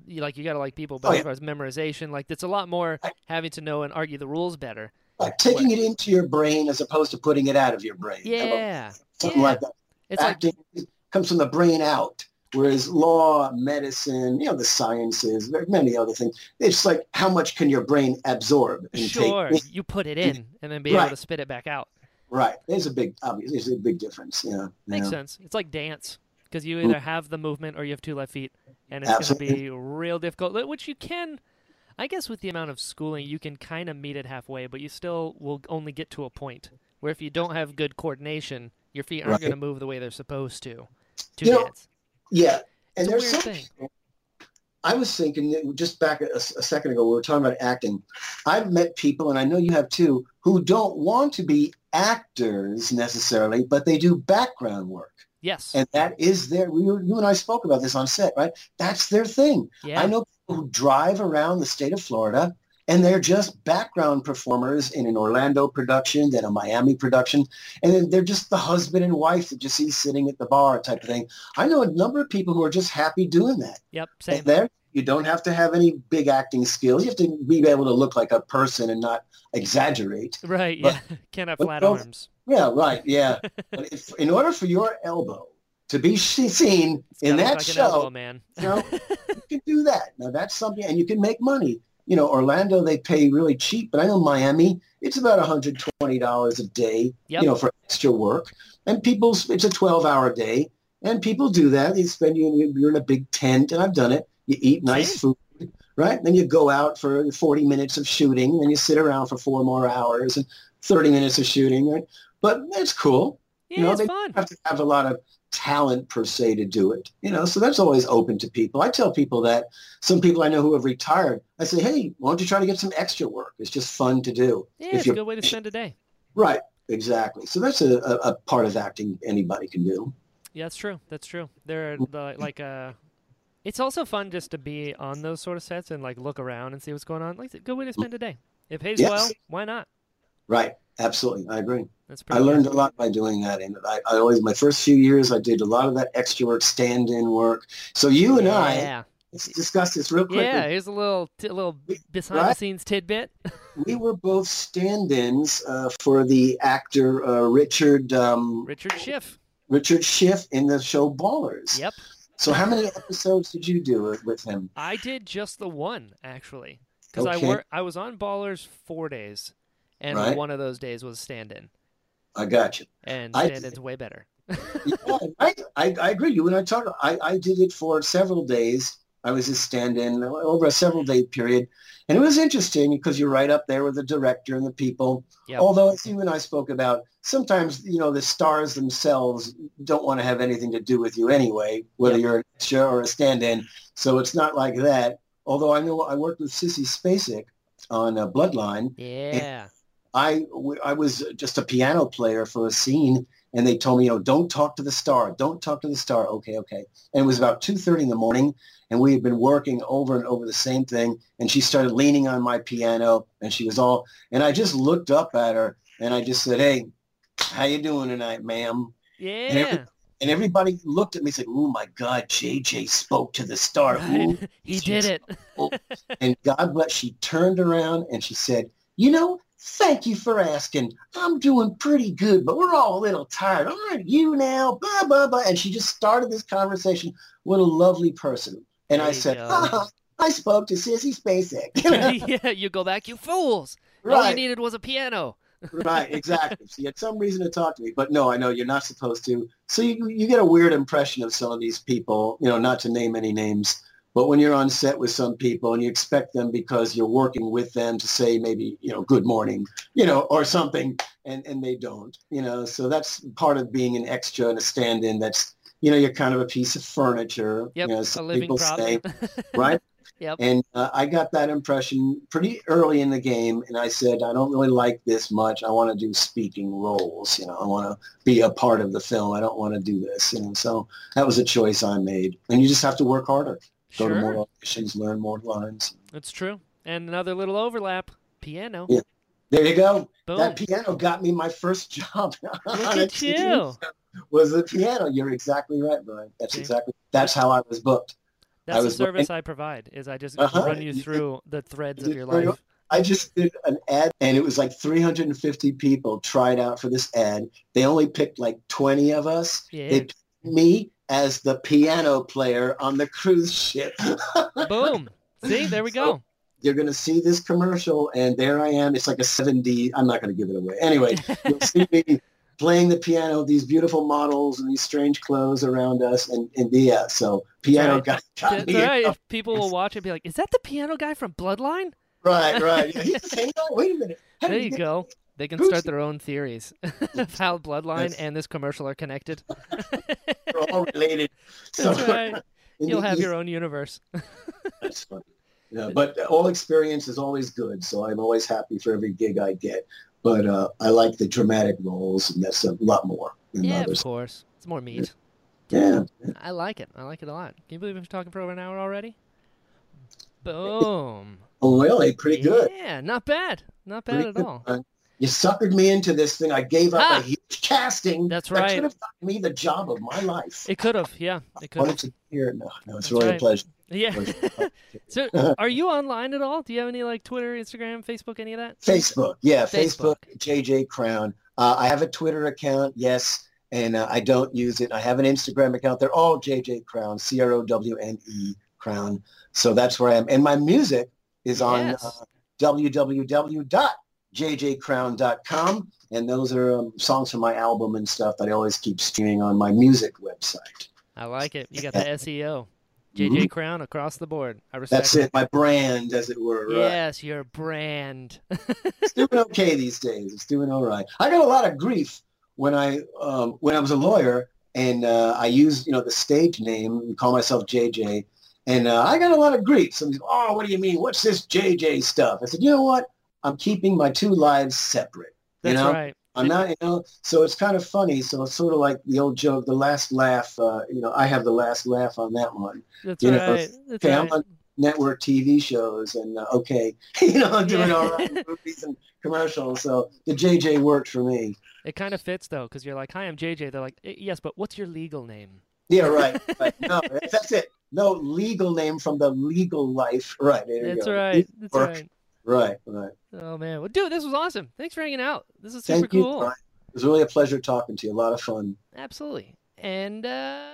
Speaker 1: you like you got to like people, but
Speaker 2: Oh,
Speaker 1: as far as memorization, like it's a lot more having to know and argue the rules better.
Speaker 2: Like taking it into your brain as opposed to putting it out of your brain.
Speaker 1: Yeah.
Speaker 2: Something
Speaker 1: yeah.
Speaker 2: like that.
Speaker 1: It's like
Speaker 2: Acting comes from the brain out. Whereas law, medicine, you know, the sciences, there are many other things. It's like how much can your brain absorb and
Speaker 1: sure,
Speaker 2: take?
Speaker 1: you put it in and then be able to spit it back out.
Speaker 2: Right. There's a big, obviously, there's a big difference. Yeah.
Speaker 1: Makes sense. It's like dance because you either have the movement or you have two left feet, and it's going to be real difficult. Which you can, I guess, with the amount of schooling, you can kind of meet it halfway, but you still will only get to a point where if you don't have good coordination, your feet aren't
Speaker 2: Right.
Speaker 1: going to move the way they're supposed to to
Speaker 2: You know,
Speaker 1: dance.
Speaker 2: Yeah. And
Speaker 1: It's
Speaker 2: there's some
Speaker 1: thing.
Speaker 2: I was thinking just back a, a second ago, we were talking about acting. I've met people, and I know you have too, who don't want to be actors necessarily, but they do background work.
Speaker 1: Yes.
Speaker 2: And that is their, we were, you and I spoke about this on set, right? That's their thing.
Speaker 1: yeah.
Speaker 2: I know people who drive around the state of Florida and they're just background performers in an Orlando production, then a Miami production, and then they're just the husband and wife that you see sitting at the bar type of thing. I know a number of people who are just happy doing that.
Speaker 1: Yep. Same.
Speaker 2: There, you don't have to have any big acting skills. You have to be able to look like a person and not exaggerate.
Speaker 1: Right.
Speaker 2: but-
Speaker 1: Yeah. Can't have flat arms.
Speaker 2: Yeah, right. Yeah. but if, in order for your elbow to be seen
Speaker 1: It's
Speaker 2: in that
Speaker 1: like
Speaker 2: show,
Speaker 1: elbow, man.
Speaker 2: you know, you can do that. Now that's something, and you can make money. You know, Orlando they pay really cheap, but I know Miami it's about $120 a day.
Speaker 1: Yep.
Speaker 2: You know, for extra work, and people it's a 12-hour day, and people do that. They spend you you're in a big tent, and I've done it. You eat nice food, right? Then you go out for 40 minutes of shooting, and you sit around for four more hours and 30 minutes of shooting, right? But it's cool
Speaker 1: Yeah,
Speaker 2: know,
Speaker 1: it's
Speaker 2: they-
Speaker 1: fun.
Speaker 2: have to have a lot of talent per se to do it. You know, so that's always open to people. I tell people that some people I know who have retired, I say, hey, why don't you try to get some extra work? It's just fun to do.
Speaker 1: Yeah, it's a good way to spend a day.
Speaker 2: Right. Exactly. So that's a, a, a part of acting anybody can do.
Speaker 1: Yeah, that's true. That's true. There are the, like uh it's also fun just to be on those sort of sets and like look around and see what's going on. Like it's a good way to spend a day. It pays
Speaker 2: Yes.
Speaker 1: well, why not?
Speaker 2: Right. Absolutely. I agree.
Speaker 1: That's
Speaker 2: I learned a lot by doing that. And I, I always, my first few years, I did a lot of that extra work, stand-in work. So you and I,
Speaker 1: Yeah.
Speaker 2: let's discuss this real quick.
Speaker 1: Yeah, here's a little t- little behind the
Speaker 2: right?
Speaker 1: scenes tidbit.
Speaker 2: We were both stand-ins uh, for the actor uh, Richard um,
Speaker 1: Richard Schiff.
Speaker 2: Richard Schiff in the show Ballers.
Speaker 1: Yep.
Speaker 2: So how many episodes did you do it with him?
Speaker 1: I did just the one actually. I
Speaker 2: Okay.
Speaker 1: wor- I was on Ballers 4 days and
Speaker 2: Right.
Speaker 1: one of those days was stand-in.
Speaker 2: I got you.
Speaker 1: And stand-in's way better.
Speaker 2: Yeah, I, I, I agree. You and I talked. I, I did it for several days. I was a stand-in over a several day period, and it was interesting because you're right up there with the director and the people.
Speaker 1: Yep.
Speaker 2: Although, as you and I spoke about, sometimes you know the stars themselves don't want to have anything to do with you anyway, whether
Speaker 1: Yep.
Speaker 2: you're an extra or a stand-in. So it's not like that. Although I know I worked with Sissy Spacek on uh, Bloodline.
Speaker 1: Yeah.
Speaker 2: I, I was just a piano player for a scene and they told me, you know, don't talk to the star. Don't talk to the star. Okay, okay. And it was about 2.30 in the morning and we had been working over and over the same thing. And she started leaning on my piano and she was all, and I just looked up at her and I just said, hey, how you doing tonight, ma'am?
Speaker 1: Yeah.
Speaker 2: And everybody looked at me and said, oh my God, JJ spoke to the star. Ooh,
Speaker 1: he did it.
Speaker 2: and God bless, she turned around and she said, you know, thank you for asking. I'm doing pretty good, but we're all a little tired. Aren't you now? Blah, blah, blah. And she just started this conversation. What a lovely person. And
Speaker 1: There
Speaker 2: I said,
Speaker 1: go.
Speaker 2: "Haha, I spoke to Sissy Spacek.
Speaker 1: Yeah, you go back, you fools. All you needed was a piano.
Speaker 2: right, exactly. So you had some reason to talk to me. But no, I know you're not supposed to. So you, you get a weird impression of some of these people, you know, not to name any names. But when you're on set with some people and you expect them because you're working with them to say maybe, you know, good morning, you know, or something, and, and they don't, you know, so that's part of being an extra and a stand-in. That's, you know, you're kind of a piece of furniture.
Speaker 1: Yep,
Speaker 2: you know,
Speaker 1: a living
Speaker 2: people
Speaker 1: prop.
Speaker 2: say, right?
Speaker 1: Yep.
Speaker 2: And uh, I got that impression pretty early in the game, and I said, I don't really like this much. I want to do speaking roles. You know, I want to be a part of the film. I don't want to do this. You know, so that was a choice I made. And you just have to work harder. Go to
Speaker 1: sure,
Speaker 2: more auditions, learn more lines.
Speaker 1: that's true. And another little overlap. Piano.
Speaker 2: Yeah. There you go.
Speaker 1: Boom.
Speaker 2: That piano got me my first job.
Speaker 1: Look at you.
Speaker 2: Was the piano? You're exactly right, Brian. That's
Speaker 1: See?
Speaker 2: exactly. That's how I was booked.
Speaker 1: That's the service I provide. Is I just
Speaker 2: Uh-huh.
Speaker 1: run you
Speaker 2: You-
Speaker 1: through the threads of your life.
Speaker 2: I just did an ad and it was like 350 people tried out for this ad. They only picked like 20 of us.
Speaker 1: Yeah.
Speaker 2: They picked me as the piano player on the cruise ship.
Speaker 1: Boom. See, there we go.
Speaker 2: You're going to see this commercial and there I am. It's like a 7D. I'm not going to give it away. Anyway, you'll see me playing the piano, these beautiful models and these strange clothes around us. And, and yeah, so piano
Speaker 1: right.
Speaker 2: guy got
Speaker 1: That's right. People will watch it and be like, is that the piano guy from Bloodline?
Speaker 2: Right, right. Yeah, he's the same guy. Wait a minute. How
Speaker 1: There
Speaker 2: he
Speaker 1: you go. They can
Speaker 2: Who's
Speaker 1: start their own theories of how Bloodline
Speaker 2: Yes.
Speaker 1: and this commercial are connected.
Speaker 2: We're all related. So,
Speaker 1: right. You'll have your own universe.
Speaker 2: That's funny. Yeah, but all experience is always good, so I'm always happy for every gig I get. But uh, I like the dramatic roles, and that's a lot more than
Speaker 1: yeah, of course. It's more meat.
Speaker 2: Yeah,
Speaker 1: I like it. I like it a lot. Can you believe I'm talking for over an hour already? Boom.
Speaker 2: oh, really, pretty good.
Speaker 1: Yeah, not bad. Not bad
Speaker 2: Pretty
Speaker 1: at
Speaker 2: good.
Speaker 1: all.
Speaker 2: You suckered me into this thing. I gave up
Speaker 1: Ah!
Speaker 2: a huge casting.
Speaker 1: That's
Speaker 2: that
Speaker 1: right.
Speaker 2: could have gotten me the job of my life.
Speaker 1: It could have. Yeah, it could
Speaker 2: Wanted
Speaker 1: have.
Speaker 2: to hear. No, no, it's
Speaker 1: That's
Speaker 2: really
Speaker 1: right.
Speaker 2: a pleasure.
Speaker 1: Yeah.
Speaker 2: pleasure.
Speaker 1: so, are you online at all? Do you have any like Twitter, Instagram, Facebook, any of that?
Speaker 2: Facebook, yeah,
Speaker 1: Facebook.
Speaker 2: Facebook, JJ Crowne. Uh, I have a Twitter account, yes, and uh, I don't use it. I have an Instagram account. They're all JJ Crowne, C R O W N E Crowne. So that's where I am. And my music is on
Speaker 1: Yes.
Speaker 2: uh, www.jjcrowne.com, and those are um, songs from my album and stuff that I always keep streaming on my music website.
Speaker 1: I like it. You got the SEO. JJ Crowne across the board. I respect
Speaker 2: Mm-hmm. That's it, my brand, as it were. right?
Speaker 1: Yes, your brand.
Speaker 2: it's doing okay these days. It's doing all right. I got a lot of grief when I um, when I was a lawyer and uh, I used you know the stage name and call myself JJ, and uh, I got a lot of grief. Some oh, what do you mean? What's this JJ stuff? I said, you know what? I'm keeping my two lives separate.
Speaker 1: That's
Speaker 2: you know,
Speaker 1: right.
Speaker 2: I'm not, you know, so it's kind of funny. So it's sort of like the old joke, the last laugh. Uh, you know, I have the last laugh on that one.
Speaker 1: That's
Speaker 2: you know,
Speaker 1: right. That's
Speaker 2: okay, I'm on network TV shows, and uh, okay, you know, I'm doing
Speaker 1: Yeah.
Speaker 2: all right movies and commercials. So the JJ worked for me.
Speaker 1: It kind of fits though, because you're like, "Hi, I'm JJ." They're like, "Eh, "Yes, but what's your legal name?"
Speaker 2: Yeah, right. right. No, that's it. No legal name from the legal life. Right. There
Speaker 1: That's right. That's
Speaker 2: Work.
Speaker 1: right.
Speaker 2: Right. Right.
Speaker 1: Oh man, well, dude, this was awesome. Thanks for hanging out. This is super
Speaker 2: Thank you.
Speaker 1: cool.
Speaker 2: Brian. It was really a pleasure talking to you. A lot of fun.
Speaker 1: Absolutely. And uh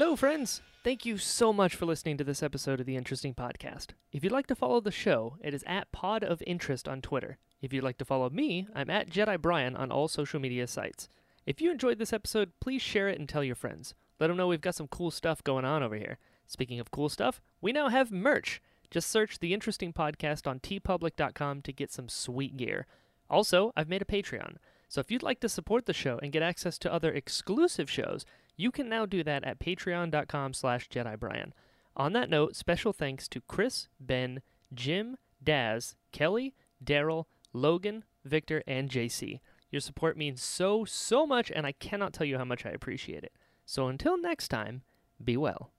Speaker 1: Hello, friends. Thank you so much for listening to this episode of the Interesting Podcast. If you'd like to follow the show, it is at Pod of Interest on Twitter. If you'd like to follow me, I'm at Jedi Brian on all social media sites. If you enjoyed this episode, please share it and tell your friends. Let them know we've got some cool stuff going on over here. Speaking of cool stuff, we now have merch. Just search the Interesting Podcast on teepublic.com to get some sweet gear. Also, I've made a Patreon. So if you'd like to support the show and get access to other exclusive shows, you can now do that at patreon.com slash jedibrian. On that note, special thanks to Chris, Ben, Jim, Daz, Kelly, Daryl, Logan, Victor, and JC. Your support means so, so much, and I cannot tell you how much I appreciate it. So until next time, be well.